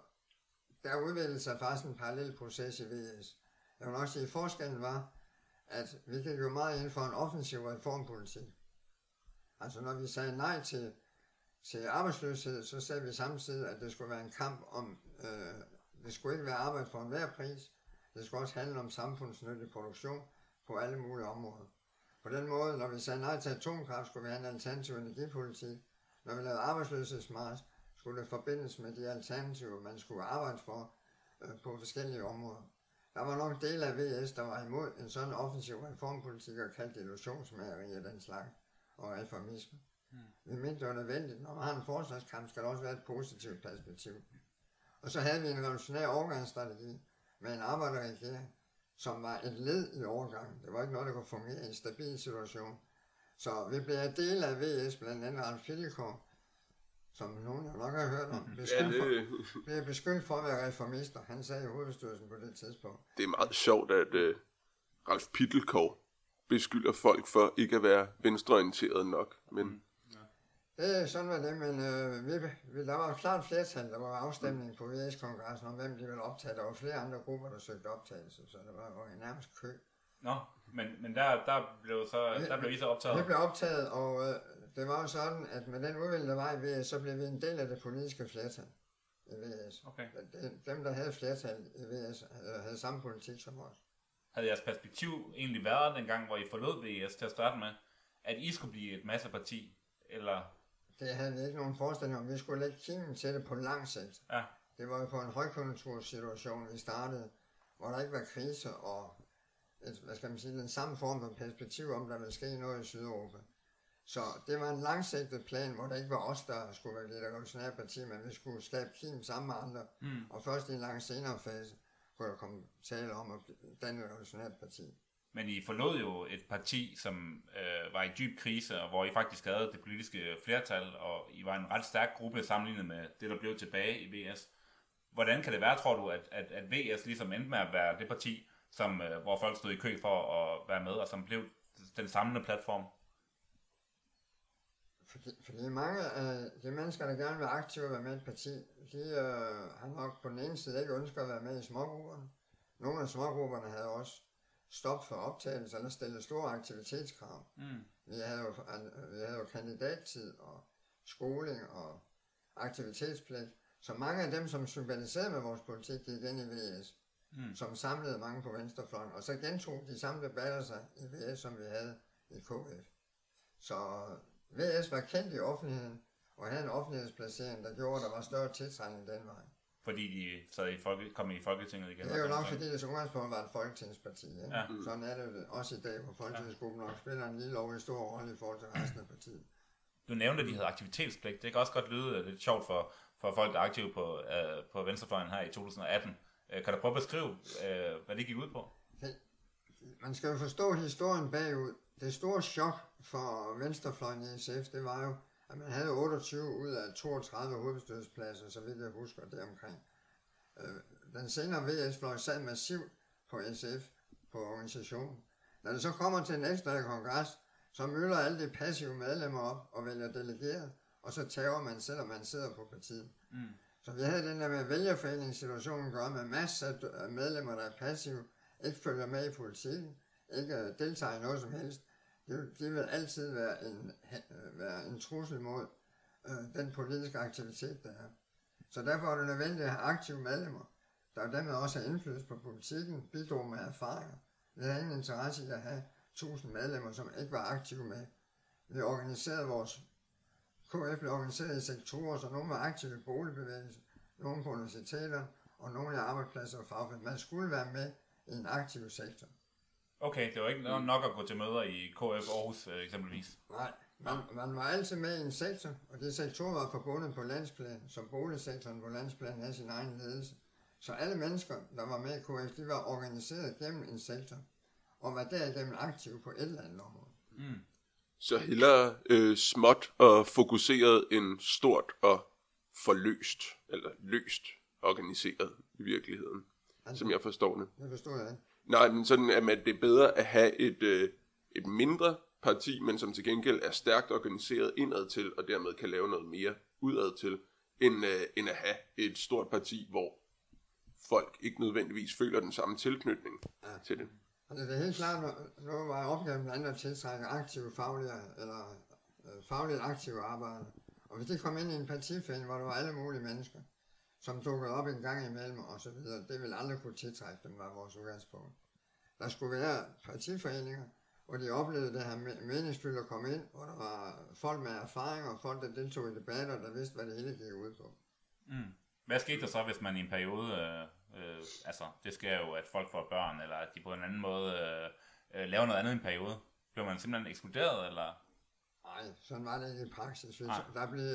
der udviklede sig faktisk en parallel proces i VS. Jeg vil nok sige, at forskellen var, at vi gik jo meget ind for en offensiv reformpolitik. Altså når vi sagde nej til, til arbejdsløshed, så sagde vi samtidig, at det skulle være en kamp om, øh, det skulle ikke være arbejde for enhver pris, det skulle også handle om samfundsnyttig produktion på alle mulige områder. På den måde, når vi sagde nej til atomkraft, skulle vi have en alternativ energipolitik. Når vi lavede arbejdsløshedsmars, skulle det forbindes med de alternativer, man skulle arbejde for øh, på forskellige områder. Der var nok dele af VS, der var imod en sådan offensiv reformpolitik og kaldte illusionsmageri af den slags og reformisme. Mm. Vi mente, det var nødvendigt. Når man har en forsvarskamp, skal der også være et positivt perspektiv. Og så havde vi en revolutionær overgangsstrategi med en arbejderregering, som var et led i overgangen. Det var ikke noget, der kunne fungere i en stabil situation. Så vi blev en del af VS, blandt andet Ralf Fillikov, som nogen jo nok har hørt om, ja, beskyldt, for, det, blev beskyldt for at være reformister. Han sagde i hovedbestyrelsen på det tidspunkt. det er meget sjovt, at øh, Ralf Pittelkov beskylder folk for ikke at være venstreorienteret nok. Men Det, sådan var det, men øh, vi, vi, der var et klart flertal, der var afstemning på VS-kongressen om, hvem de ville optage. Der var flere andre grupper, der søgte optagelse, så der var jo en nærmest kø. Nå, men, men der, der, blev så, der blev I så optaget. Vi blev optaget, og øh, det var jo sådan, at med den udvikling, der var i VS, så blev vi en del af det politiske flertal i VS. Okay. De- Dem, der havde flertal i VS, havde, havde samme politik som os. Havde jeres perspektiv egentlig været dengang, hvor I forlod VS til at starte med, at I skulle blive et masseparti? Eller, Det havde vi ikke nogen forestilling om. Vi skulle lægge kimen til det på lang sigt. ja, Det var jo på en højkonjunktursituation, vi startede, hvor der ikke var krise og et, hvad skal man sige, den samme form for perspektiv om, der ville ske noget i Sydeuropa. Så det var en langsigtet plan, hvor det ikke var os, der skulle være det revolutionære parti, men vi skulle skabe kim sammen med andre. Mm. Og først i en langt senere fase kunne der komme tale om at danne et revolutionært parti men I forlod jo et parti, som øh, var i dyb krise, og hvor I faktisk havde det politiske flertal, og I var en ret stærk gruppe sammenlignet med det, der blev tilbage i VS. Hvordan kan det være, tror du, at, at, at VS ligesom endte med at være det parti, som, øh, hvor folk stod i kø for at være med, og som blev den samlende platform? Fordi, fordi mange øh, af de mennesker, der gerne vil aktive og være med i et parti, de øh, har nok på den ene side ikke ønsket at være med i smågrupperne. Nogle af smågrupperne havde også stop for optagelse eller stillet store aktivitetskrav. Mm. Vi havde jo, vi havde jo kandidattid og skoling og aktivitetspligt. Så mange af dem, som sympatiserede med vores politik, gik ind i VS, Mm. som samlede mange på venstrefløjen. Og så gentog de samme debatter sig i VS, som vi havde i KF. Så VS var kendt i offentligheden, og havde en offentlighedsplacering, der gjorde, at der var større tiltrængning den vej. Fordi de sad i folke, kom i Folketinget igen. Det er jo nok, fordi det som udgangspunkt var et folketingsparti. Ikke? Ja. Sådan er det jo også i dag, hvor folketingsgruppen nok spiller en lille og stor rolle i forhold til resten af partiet. Du nævnte, at de havde aktivitetspligt. Det kan også godt lyde lidt sjovt for, for folk, der er aktive på, øh, på venstrefløjen her i 2018. Øh, kan du prøve at beskrive, øh, hvad det gik ud på? Man skal jo forstå historien bagud. Det store chok for venstrefløjen i SF, det var jo, at man havde 28 ud af 32 hovedbestyrelsespladser, så vidt jeg husker det omkring. Øh, Den senere VS-fløj sad massivt på SF, på organisationen. Når det så kommer til en ekstra kongres, så møller alle de passive medlemmer op og vælger delegeret, og så tager man, selvom man sidder på partiet. Mm. Så vi havde den der med vælgerforeningssituationen gøre med masser af medlemmer, der er passive, ikke følger med i politikken, ikke deltager i noget som helst. Det, det vil altid være en, være en trussel mod øh, den politiske aktivitet, der er. Så derfor er det nødvendigt at have aktive medlemmer, der dermed også har indflydelse på politikken, bidrog med erfaringer. Vi havde ingen interesse i at have 1000 medlemmer, som ikke var aktive med. Vi organiserede vores KF blev organiseret i sektorer, så nogle var aktive i boligbevægelsen, nogle på universiteter, og nogle i arbejdspladser og fagforeninger. Man skulle være med i en aktiv sektor. Okay, det var ikke nok at gå til møder i KF Aarhus øh, eksempelvis. Nej, man, man var altid med i en sektor, og det sektor var forbundet på landsplan, som boligsektoren på landsplan havde sin egen ledelse. Så alle mennesker, der var med i KF, de var organiseret gennem en sektor, og var derigennem aktive på et eller andet område. Mm. Så hellere øh, småt og fokuseret end stort og forløst, eller løst organiseret i virkeligheden, altså, som jeg forstår det. Det forstår jeg ikke. Nej, men sådan at det er bedre at have et, øh, et mindre parti, men som til gengæld er stærkt organiseret indad til, og dermed kan lave noget mere udad til, end, øh, end at have et stort parti, hvor folk ikke nødvendigvis føler den samme tilknytning ja. til det. Altså det er helt klart, nu var opgaven blandt andet at tiltrække aktive faglige, eller øh, fagligt aktive arbejdere. Og hvis de kom ind i en partiforening, hvor der var alle mulige mennesker, som dukkede op en gang imellem og så videre, det ville aldrig kunne tiltrække dem, var vores udgangspunkt. Der skulle være partiforeninger, hvor de oplevede det her meningsfyldt at komme ind, hvor der var folk med erfaring og folk, der deltog i debatter, der vidste, hvad det hele gik ud på. Mm. Hvad skete der så, hvis man i en periode, øh, øh, altså det sker jo, at folk får børn, eller at de på en anden måde øh, øh, laver noget andet i en periode? Bliver man simpelthen ekskluderet, eller? Nej, sådan var det ikke i praksis. Hvis der blev,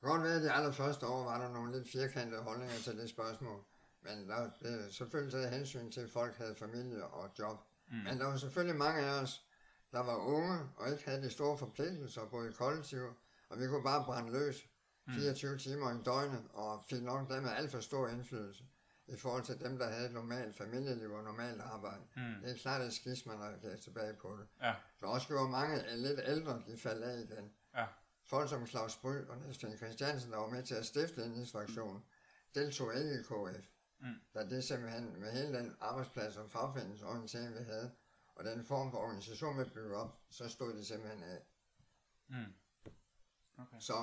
godt være, at de allerførste år var der nogle lidt firkantede holdninger til det spørgsmål. Men der blev selvfølgelig taget hensyn til, at folk havde familie og job. Mm. Men der var selvfølgelig mange af os, der var unge og ikke havde de store forpligtelser, både i kollektiv, og vi kunne bare brænde løs 24 mm. timer i døgnet, og fik nok med alt for stor indflydelse i forhold til dem, der havde et normalt familieliv og normalt arbejde. Mm. Det er klart, at skismer, når jeg tilbage på det. Ja. Så også gjorde mange lidt ældre, de faldt af igen. Ja. Folk som Claus Bry og Niels Christiansen, der var med til at stifte en fraktion, mm. deltog ikke i KF. Mm. Da det simpelthen med hele den arbejdsplads og fagforeningsorientering, vi havde, og den form for organisation, vi byggede op, så stod de simpelthen af. Mm. Okay. Så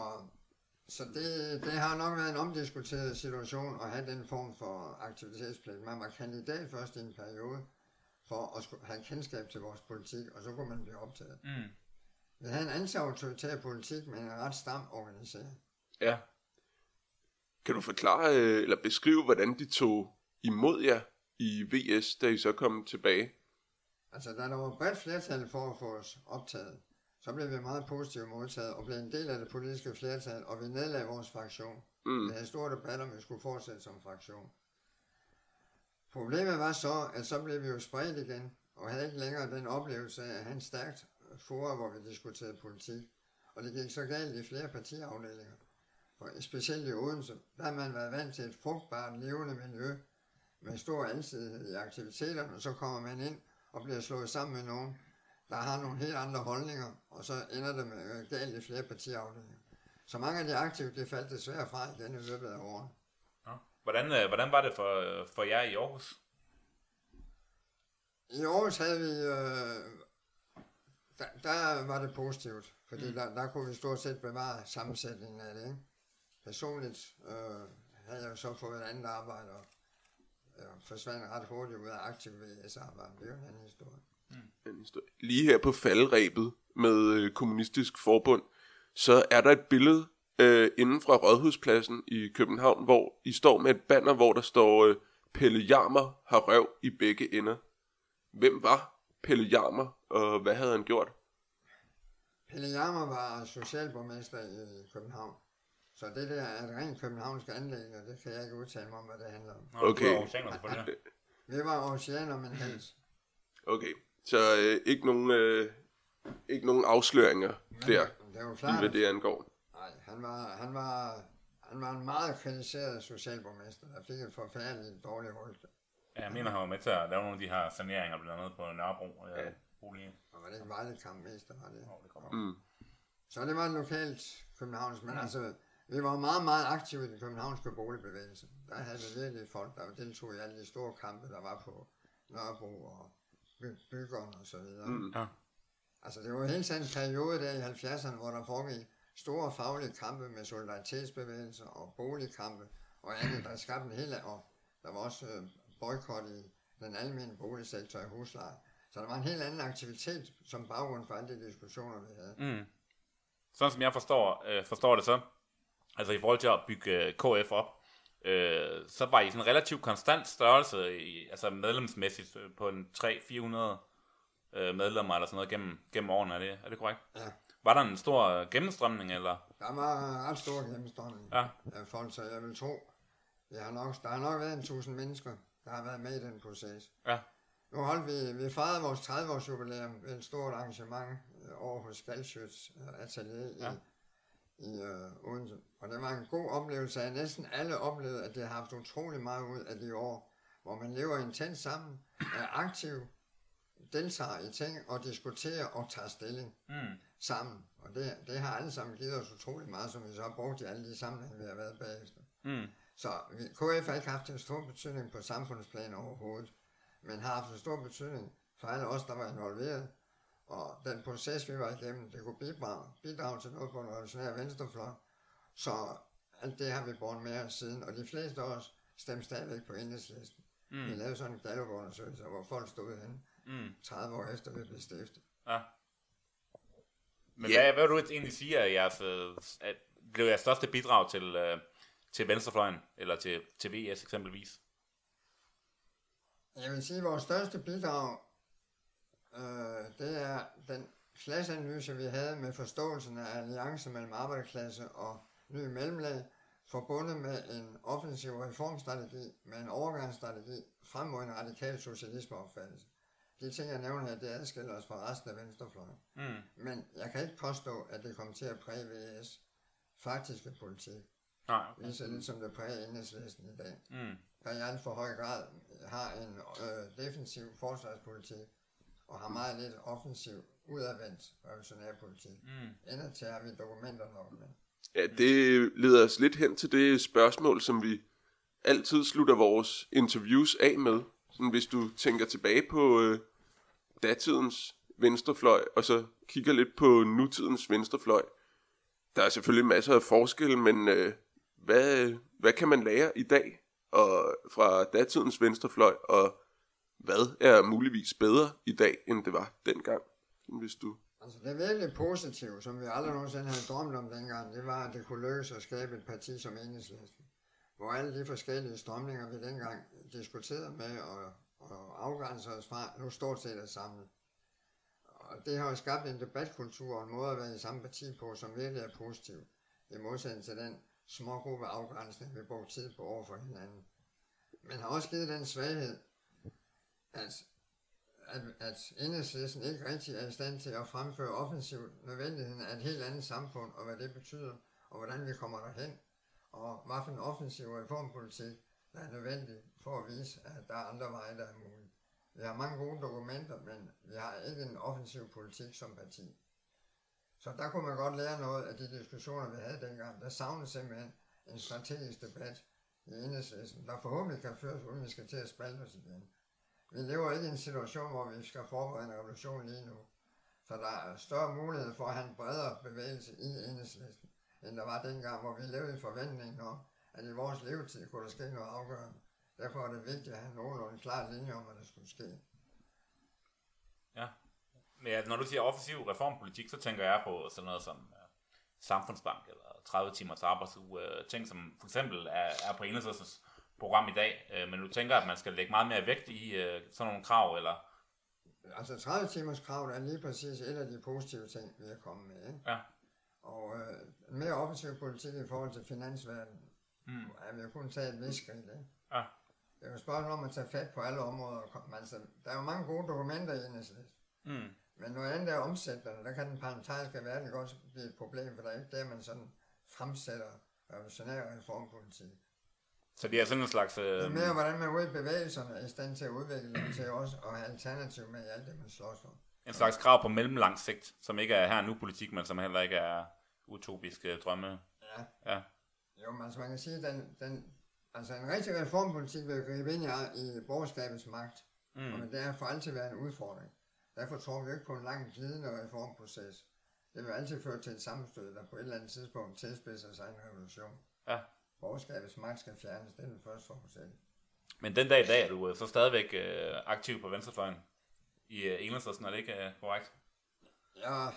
så det, det har nok været en omdiskuteret situation at have den form for aktivitetspligt. Man var kandidat først i en periode for at have kendskab til vores politik, og så kunne man blive optaget. Mm. Vi havde en anti-autoritær politik, men en ret stram organisering. Ja. Kan du forklare øh, eller beskrive, hvordan de tog imod jer i VS, da I så kom tilbage? Altså, da der var bredt flertal for at få os optaget, så blev vi meget positivt modtaget og blev en del af det politiske flertal, og vi nedlagde vores fraktion. Mm. Vi havde store debatter, om vi skulle fortsætte som fraktion. Problemet var så, at så blev vi jo spredt igen, og havde ikke længere den oplevelse af at have en stærkt forum, hvor vi diskuterede politik. Og det gik så galt i flere partiafdelinger. For specielt i Odense, der har man været vant til et frugtbart, levende miljø med stor alsidighed i aktiviteterne, og så kommer man ind og bliver slået sammen med nogen, der har nogle helt andre holdninger, og så ender det med øh, galt i flere partiafdelinger. Så mange af de aktive, det faldt desværre fra igen i løbet af året. Ja. Hvordan, øh, hvordan var det for, øh, for jer i Aarhus? I Aarhus havde vi, øh, der, der var det positivt, fordi mm. der, der kunne vi stort set bevare sammensætningen af det. Ikke? Personligt øh, havde jeg så fået et andet arbejde, og øh, forsvandt ret hurtigt ud af aktiv VS-arbejde. Det er jo en anden historie. Mm. Lige her på faldrebet med øh, Kommunistisk Forbund, så er der et billede øh, inden fra Rådhuspladsen i København, hvor I står med et banner, hvor der står øh, Pelle Jarmer har røv i begge ender. Hvem var Pelle Jarmer, og hvad havde han gjort? Pelle Jarmer var socialborgmester i København. Så det der er et rent københavnsk anlæg, og det kan jeg ikke udtale mig om, hvad det handler om. Okay. Vi var oceaner, men helst. Okay. Så øh, ikke, nogen, øh, ikke nogen afsløringer Men, der, det var klart, hvad det angår. Nej, han var, han var, han var en meget kritiseret socialborgmester, der fik et forfærdeligt dårligt rygte. Ja, jeg mener, han var med til at lave nogle af de her saneringer, blandt andet på Nørrebro. Ja. Boligen. Og var det ikke Vejle kampmester, var det? Oh, det mm. Så det var lokalt københavns, men mm. altså, Vi var meget, meget aktive i den københavnske boligbevægelse. Der havde vi virkelig folk, der deltog i alle de store kampe, der var på Nørrebro og by- byggeren og så videre. Mm. Ja. Altså det var hele tiden en periode der i 70'erne, hvor der foregik store faglige kampe med solidaritetsbevægelser og boligkampe og andet, der skabte en hel og der var også øh, boykot i den almindelige boligsektor i husleje. Så der var en helt anden aktivitet som baggrund for alle de diskussioner, vi havde. Mm. Sådan som jeg forstår, øh, forstår det så, altså i forhold til at bygge øh, KF op, øh, så var I sådan en relativt konstant størrelse, i, altså medlemsmæssigt, øh, på en 300-400 øh, medlemmer eller sådan noget gennem, gennem årene, er det, er det korrekt? Ja. Var der en stor gennemstrømning, eller? Der var ret stor gennemstrømning Ja. af folk, så jeg vil tro, jeg har nok, der har nok været en tusind mennesker, der har været med i den proces. Ja. Nu holdt vi, vi fejrede vores 30 års jubilæum ved et stort arrangement øh, over hos Galschøts øh, atelier i, Ja. i øh, Odense. Og det var en god oplevelse, at næsten alle oplevede, at det har haft utrolig meget ud af de år, hvor man lever intens sammen, er aktiv, deltager i ting og diskuterer og tager stilling Mm. sammen. Og det, det har alle sammen givet os utrolig meget, som vi så har brugt i alle de sammenhænge, vi har været bagefter. Mm. Så vi- KF har ikke haft en stor betydning på samfundsplan overhovedet, men har haft en stor betydning for alle os, der var involveret. Og den proces, vi var igennem, det kunne bidrage, bidrage til noget på en revolutionær venstrefløj. Så alt det har vi båret med os siden, og de fleste af os stemte stadigvæk på enhedslisten. Mm. Vi lavede sådan en gallup-undersøgelse, hvor folk stod hen Mm. 30 år efter vi blev stiftet. Ja. Men Ja. hvad, hvad vil du egentlig sige, at, jeres, øh, at blev jeres største bidrag til, øh, til venstrefløjen, eller til, til VS eksempelvis? Jeg vil sige, at vores største bidrag, øh, det er den klasseanalyse, vi havde med forståelsen af alliance mellem arbejderklasse og ny mellemlag, forbundet med en offensiv reformstrategi, med en overgangsstrategi frem mod en radikal socialismeopfattelse. De ting, jeg nævner her, det adskiller os fra resten af venstrefløjen. Mm. Men jeg kan ikke påstå, at det kommer til at præge VS faktiske politik, Nej, okay. lige så lidt som det præger enhedslisten i dag Mm. der i alt for høj grad har en øh, defensiv forsvarspolitik, og har meget lidt offensiv, udadvendt revolutionærpolitik. Mm. Ender til har vi dokumenter nok med. Ja, det leder os lidt hen til det spørgsmål, som vi altid slutter vores interviews af med. Sådan, hvis du tænker tilbage på øh, datidens venstrefløj, og så kigger lidt på nutidens venstrefløj. Der er selvfølgelig masser af forskelle, men øh, hvad, hvad kan man lære i dag og fra datidens venstrefløj, og hvad er muligvis bedre i dag, end det var dengang? Hvis du... Altså det virkelig positive, som vi aldrig nogensinde havde drømt om dengang, det var, at det kunne lykkes at skabe et parti som Enhedslisten. Hvor alle de forskellige strømninger, vi dengang diskuterede med og, og afgrænsede os fra, nu stort set er samlet. Og det har jo skabt en debatkultur og en måde at være i samme parti på, som virkelig er positiv. I modsætning til den små gruppe afgrænsning, vi brugte tid på over for hinanden. Men har også givet den svaghed, at at, at enhedslisten ikke rigtig er i stand til at fremføre offensivt nødvendigheden af et helt andet samfund, og hvad det betyder, og hvordan vi kommer derhen, og hvad for en offensiv reformpolitik, der er nødvendig for at vise, at der er andre veje, der er mulige. Vi har mange gode dokumenter, men vi har ikke en offensiv politik som parti. Så der kunne man godt lære noget af de diskussioner, vi havde dengang. Der savnede simpelthen en strategisk debat i enhedslisten, der forhåbentlig kan føres, uden vi skal til at spalte os igen. Vi lever ikke i en situation, hvor vi skal forberede en revolution lige nu. Så der er større mulighed for at have en bredere bevægelse i enhedslisten, end der var dengang, hvor vi levede i forventningen om, at i vores levetid kunne der ske noget afgørende. Derfor er det vigtigt at have nogenlunde klar linje om, hvad der skulle ske. Men ja, når du siger offensiv reformpolitik, så tænker jeg på sådan noget som uh, samfundsbank eller 30 timers arbejdsuge. Uh, ting, som for eksempel er, er på enhedslistens program i dag. Uh, men du tænker, at man skal lægge meget mere vægt i uh, sådan nogle krav, eller... Altså 30 timers krav er lige præcis et af de positive ting, vi er kommet med. Ikke? Ja. Og øh, mere offensiv politik i forhold til finansverdenen, Mm. er vi jo kun taget et vis skridt. Ikke? Ja. Det er jo spørgsmål om at tage fat på alle områder. Altså, der er jo mange gode dokumenter i enhedslisten. Mm. Men noget andet er omsætterne. Der kan den parlamentariske verden godt blive et problem, for der er ikke der, man sådan fremsætter revolutionær reformpolitik. Så det er sådan en slags... Uh, Det er mere, hvordan man ude i bevægelserne er i stand til at udvikle dem til også at have alternativ med i alt det, man slås for. en slags krav på mellemlang sigt, som ikke er her nu politik, men som heller ikke er utopiske drømme. Ja. Ja. Jo, men altså man kan sige, at den, den, altså en rigtig reformpolitik vil gribe ind i, i borgerskabets magt. Mm. Men det har for altid været en udfordring. Derfor tror vi ikke på en lang glidende reformproces. Det vil altid føre til et sammenstød, der på et eller andet tidspunkt tilspidser sig en revolution. Ja. Borgerskabets magt skal fjernes, det er den første forudsætning. Men den dag i dag er du øh, så stadigvæk øh, aktiv på venstrefløjen i øh, Enhedslisten, er det ikke øh, korrekt? Ja,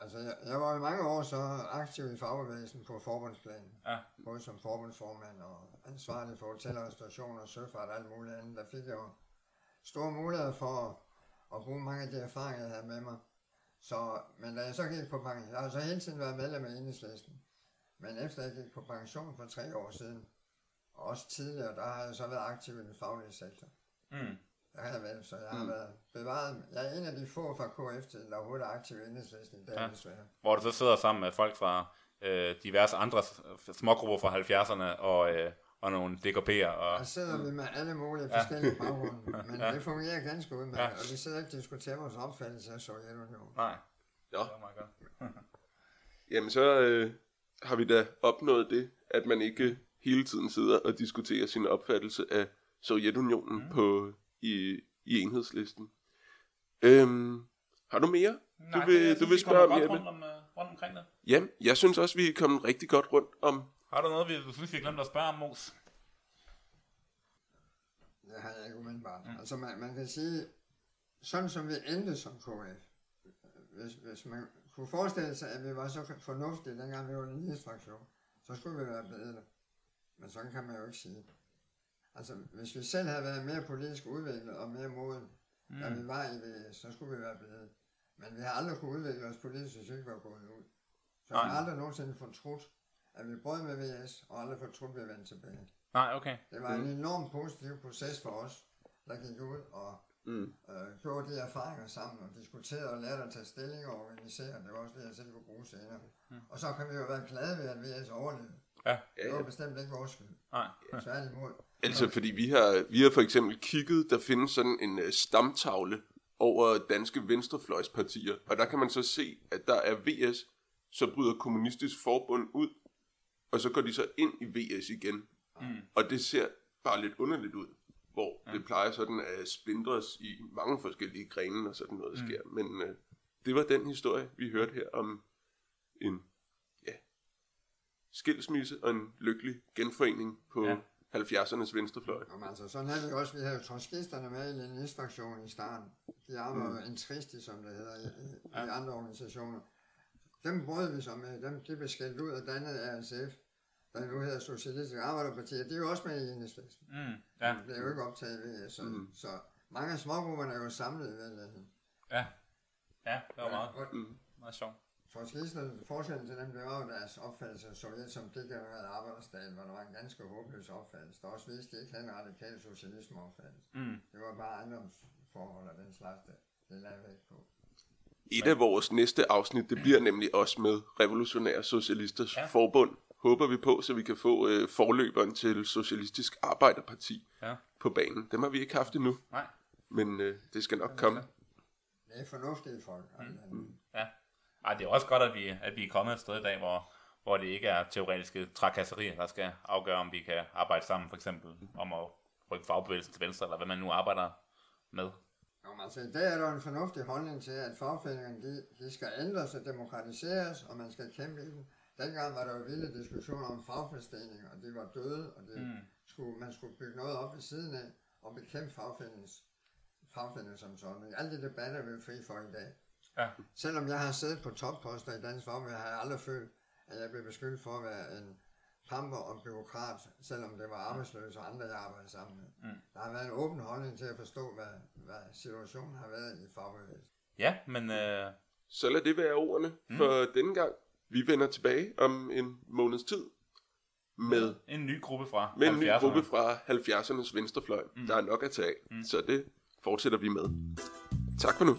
altså jeg, jeg var i mange år så aktiv i fagbevægelsen på forbundsplan. Ja. Både som forbundsformand og ansvarlig for hotel og restaurationer, søfart og alt muligt andet. Der fik jeg jo store muligheder for at bruge mange af de erfaringer, jeg havde med mig. Så, men da jeg så gik på pension, jeg har så hele tiden været medlem af enhedslisten. Men efter jeg gik på pension for tre år siden, og også tidligere, der har jeg så været aktiv i den faglige sektor. Mm. Der har jeg været, så jeg har været bevaret. Jeg er en af de få fra KF, der overhovedet er aktiv i enhedslisten i dag, Ja. desværre. Hvor du så sidder sammen med folk fra øh, diverse andre smågrupper fra 70'erne og, øh, og nogle DKP'er. Og, Der sidder vi med alle mulige forskellige baggrunde, men Ja. det fungerer ganske udmærket, Ja. ja. og vi sidder ikke og diskuterer vores opfattelse af Sovjetunionen. nej, Ja. det var meget godt. Jamen så øh, har vi da opnået det, at man ikke hele tiden sidder og diskuterer sin opfattelse af Sovjetunionen mm. på, i, i enhedslisten. Øhm, har du mere? Nej, du vil, jeg du vil vi spørge om, rundt, om, øh, rundt omkring det. Jamen, jeg synes også, vi er kommet rigtig godt rundt om... Har du noget, vi, du synes, vi har glemt at spørge om, Mos? Det har jeg ikke umiddelbart. Mm. Altså man, man kan sige, sådan som vi endte som KF, hvis, hvis man kunne forestille sig, at vi var så fornuftige, dengang vi var en lille fraktion, så skulle vi være det. Men sådan kan man jo ikke sige. Altså, hvis vi selv havde været mere politisk udviklet og mere moden, mm. da vi var i VS, så skulle vi være blevet. Men vi har aldrig kunne udvikle os politisk, hvis vi ikke var gået ud. Så vi har aldrig nogensinde fortrudt, at vi brød med VS, og aldrig fortrudt, at vi vendte tilbage. Nej, okay. Det var en enorm positiv proces for os, der gik ud og Mm. øh, gjorde de erfaringer sammen og diskuterede og lærte at tage stilling og organisere. Det var også det, jeg selv kunne bruge senere. Mm. Og så kan vi jo være glade ved, at VS overlevede. Ja. Det var bestemt ikke vores skyld. Nej. Tværtimod. Altså, fordi vi har, vi har for eksempel kigget, der findes sådan en uh, stamtavle over danske venstrefløjspartier, og der kan man så se, at der er VS, så bryder Kommunistisk Forbund ud, og så går de så ind i VS igen. Mm. Og det ser bare lidt underligt ud, hvor ja. det plejer sådan at splindres i mange forskellige grene, og sådan noget sker. Men uh, det var den historie, vi hørte her om en ja, skilsmisse og en lykkelig genforening på Ja. ja. 70'ernes venstrefløj. Jamen, altså, sådan havde vi også, vi havde jo trotskisterne med i Leninist-fraktionen i starten. De arbejder mm. intristi, som det hedder, i, i, ja. andre organisationer. Dem brød vi så med, dem de blev skældt ud og dannet af SF, der nu hedder Socialistisk Arbejderparti, og de er jo også med i enhedslisten. Mm. Ja. Det er jo ikke optaget ved, så, mm. så mange af smågrupperne er jo samlet i virkeligheden. Ja. Ja, det var meget, Og, Mm. meget sjovt. Trotskisterne, forskellen til dem, det var jo deres opfattelse af Sovjet som degenereret arbejderstat, hvor der var en ganske håbløs opfattelse, der også viste, at de ikke havde en radikal socialisme opfattelse. Mm. Det var bare ejendomsforhold og den slags, det, det lagde væk på. Et af vores næste afsnit, det bliver nemlig også med Revolutionære Socialisters ja. Forbund. Håber vi på, så vi kan få øh, forløberen til Socialistisk Arbejderparti Ja. på banen. Dem har vi ikke haft endnu, Nej. men øh, det skal nok komme. Det er fornuftige folk. Mm. Ja. Ej, det er også godt, at vi, at vi er kommet et sted i dag, hvor, hvor det ikke er teoretiske trakasserier, der skal afgøre, om vi kan arbejde sammen, for eksempel om at rykke fagbevægelsen til venstre, eller hvad man nu arbejder med. Nå, men altså, i dag er der en fornuftig holdning til, at fagforeningerne de, de skal ændres og demokratiseres, og man skal kæmpe i dem. Dengang var der jo vilde diskussioner om fagforeninger, og de var døde, og det Mm. mm. skulle, man skulle bygge noget op ved siden af, og bekæmpe fagforenings, fagforeninger som sådan. Alle de debatter er vi fri for i dag. Ja. Selvom jeg har siddet på topposter i Dansk Fagbevægelse, har jeg aldrig følt, at jeg blev beskyldt for at være en pamper og byråkrat, selvom det var arbejdsløse og andre, jeg arbejdede sammen med. Mm. Der har været en åben holdning til at forstå, hvad, hvad situationen har været i fagbevægelsen. Ja, men øh, Så lad det være ordene for denne gang. Vi vender tilbage om en måneds tid med, en ny gruppe fra med en ny 70'erne. gruppe fra 70'ernes venstrefløj. Mm. Der er nok at tage mm. så det fortsætter vi med. Tak for nu.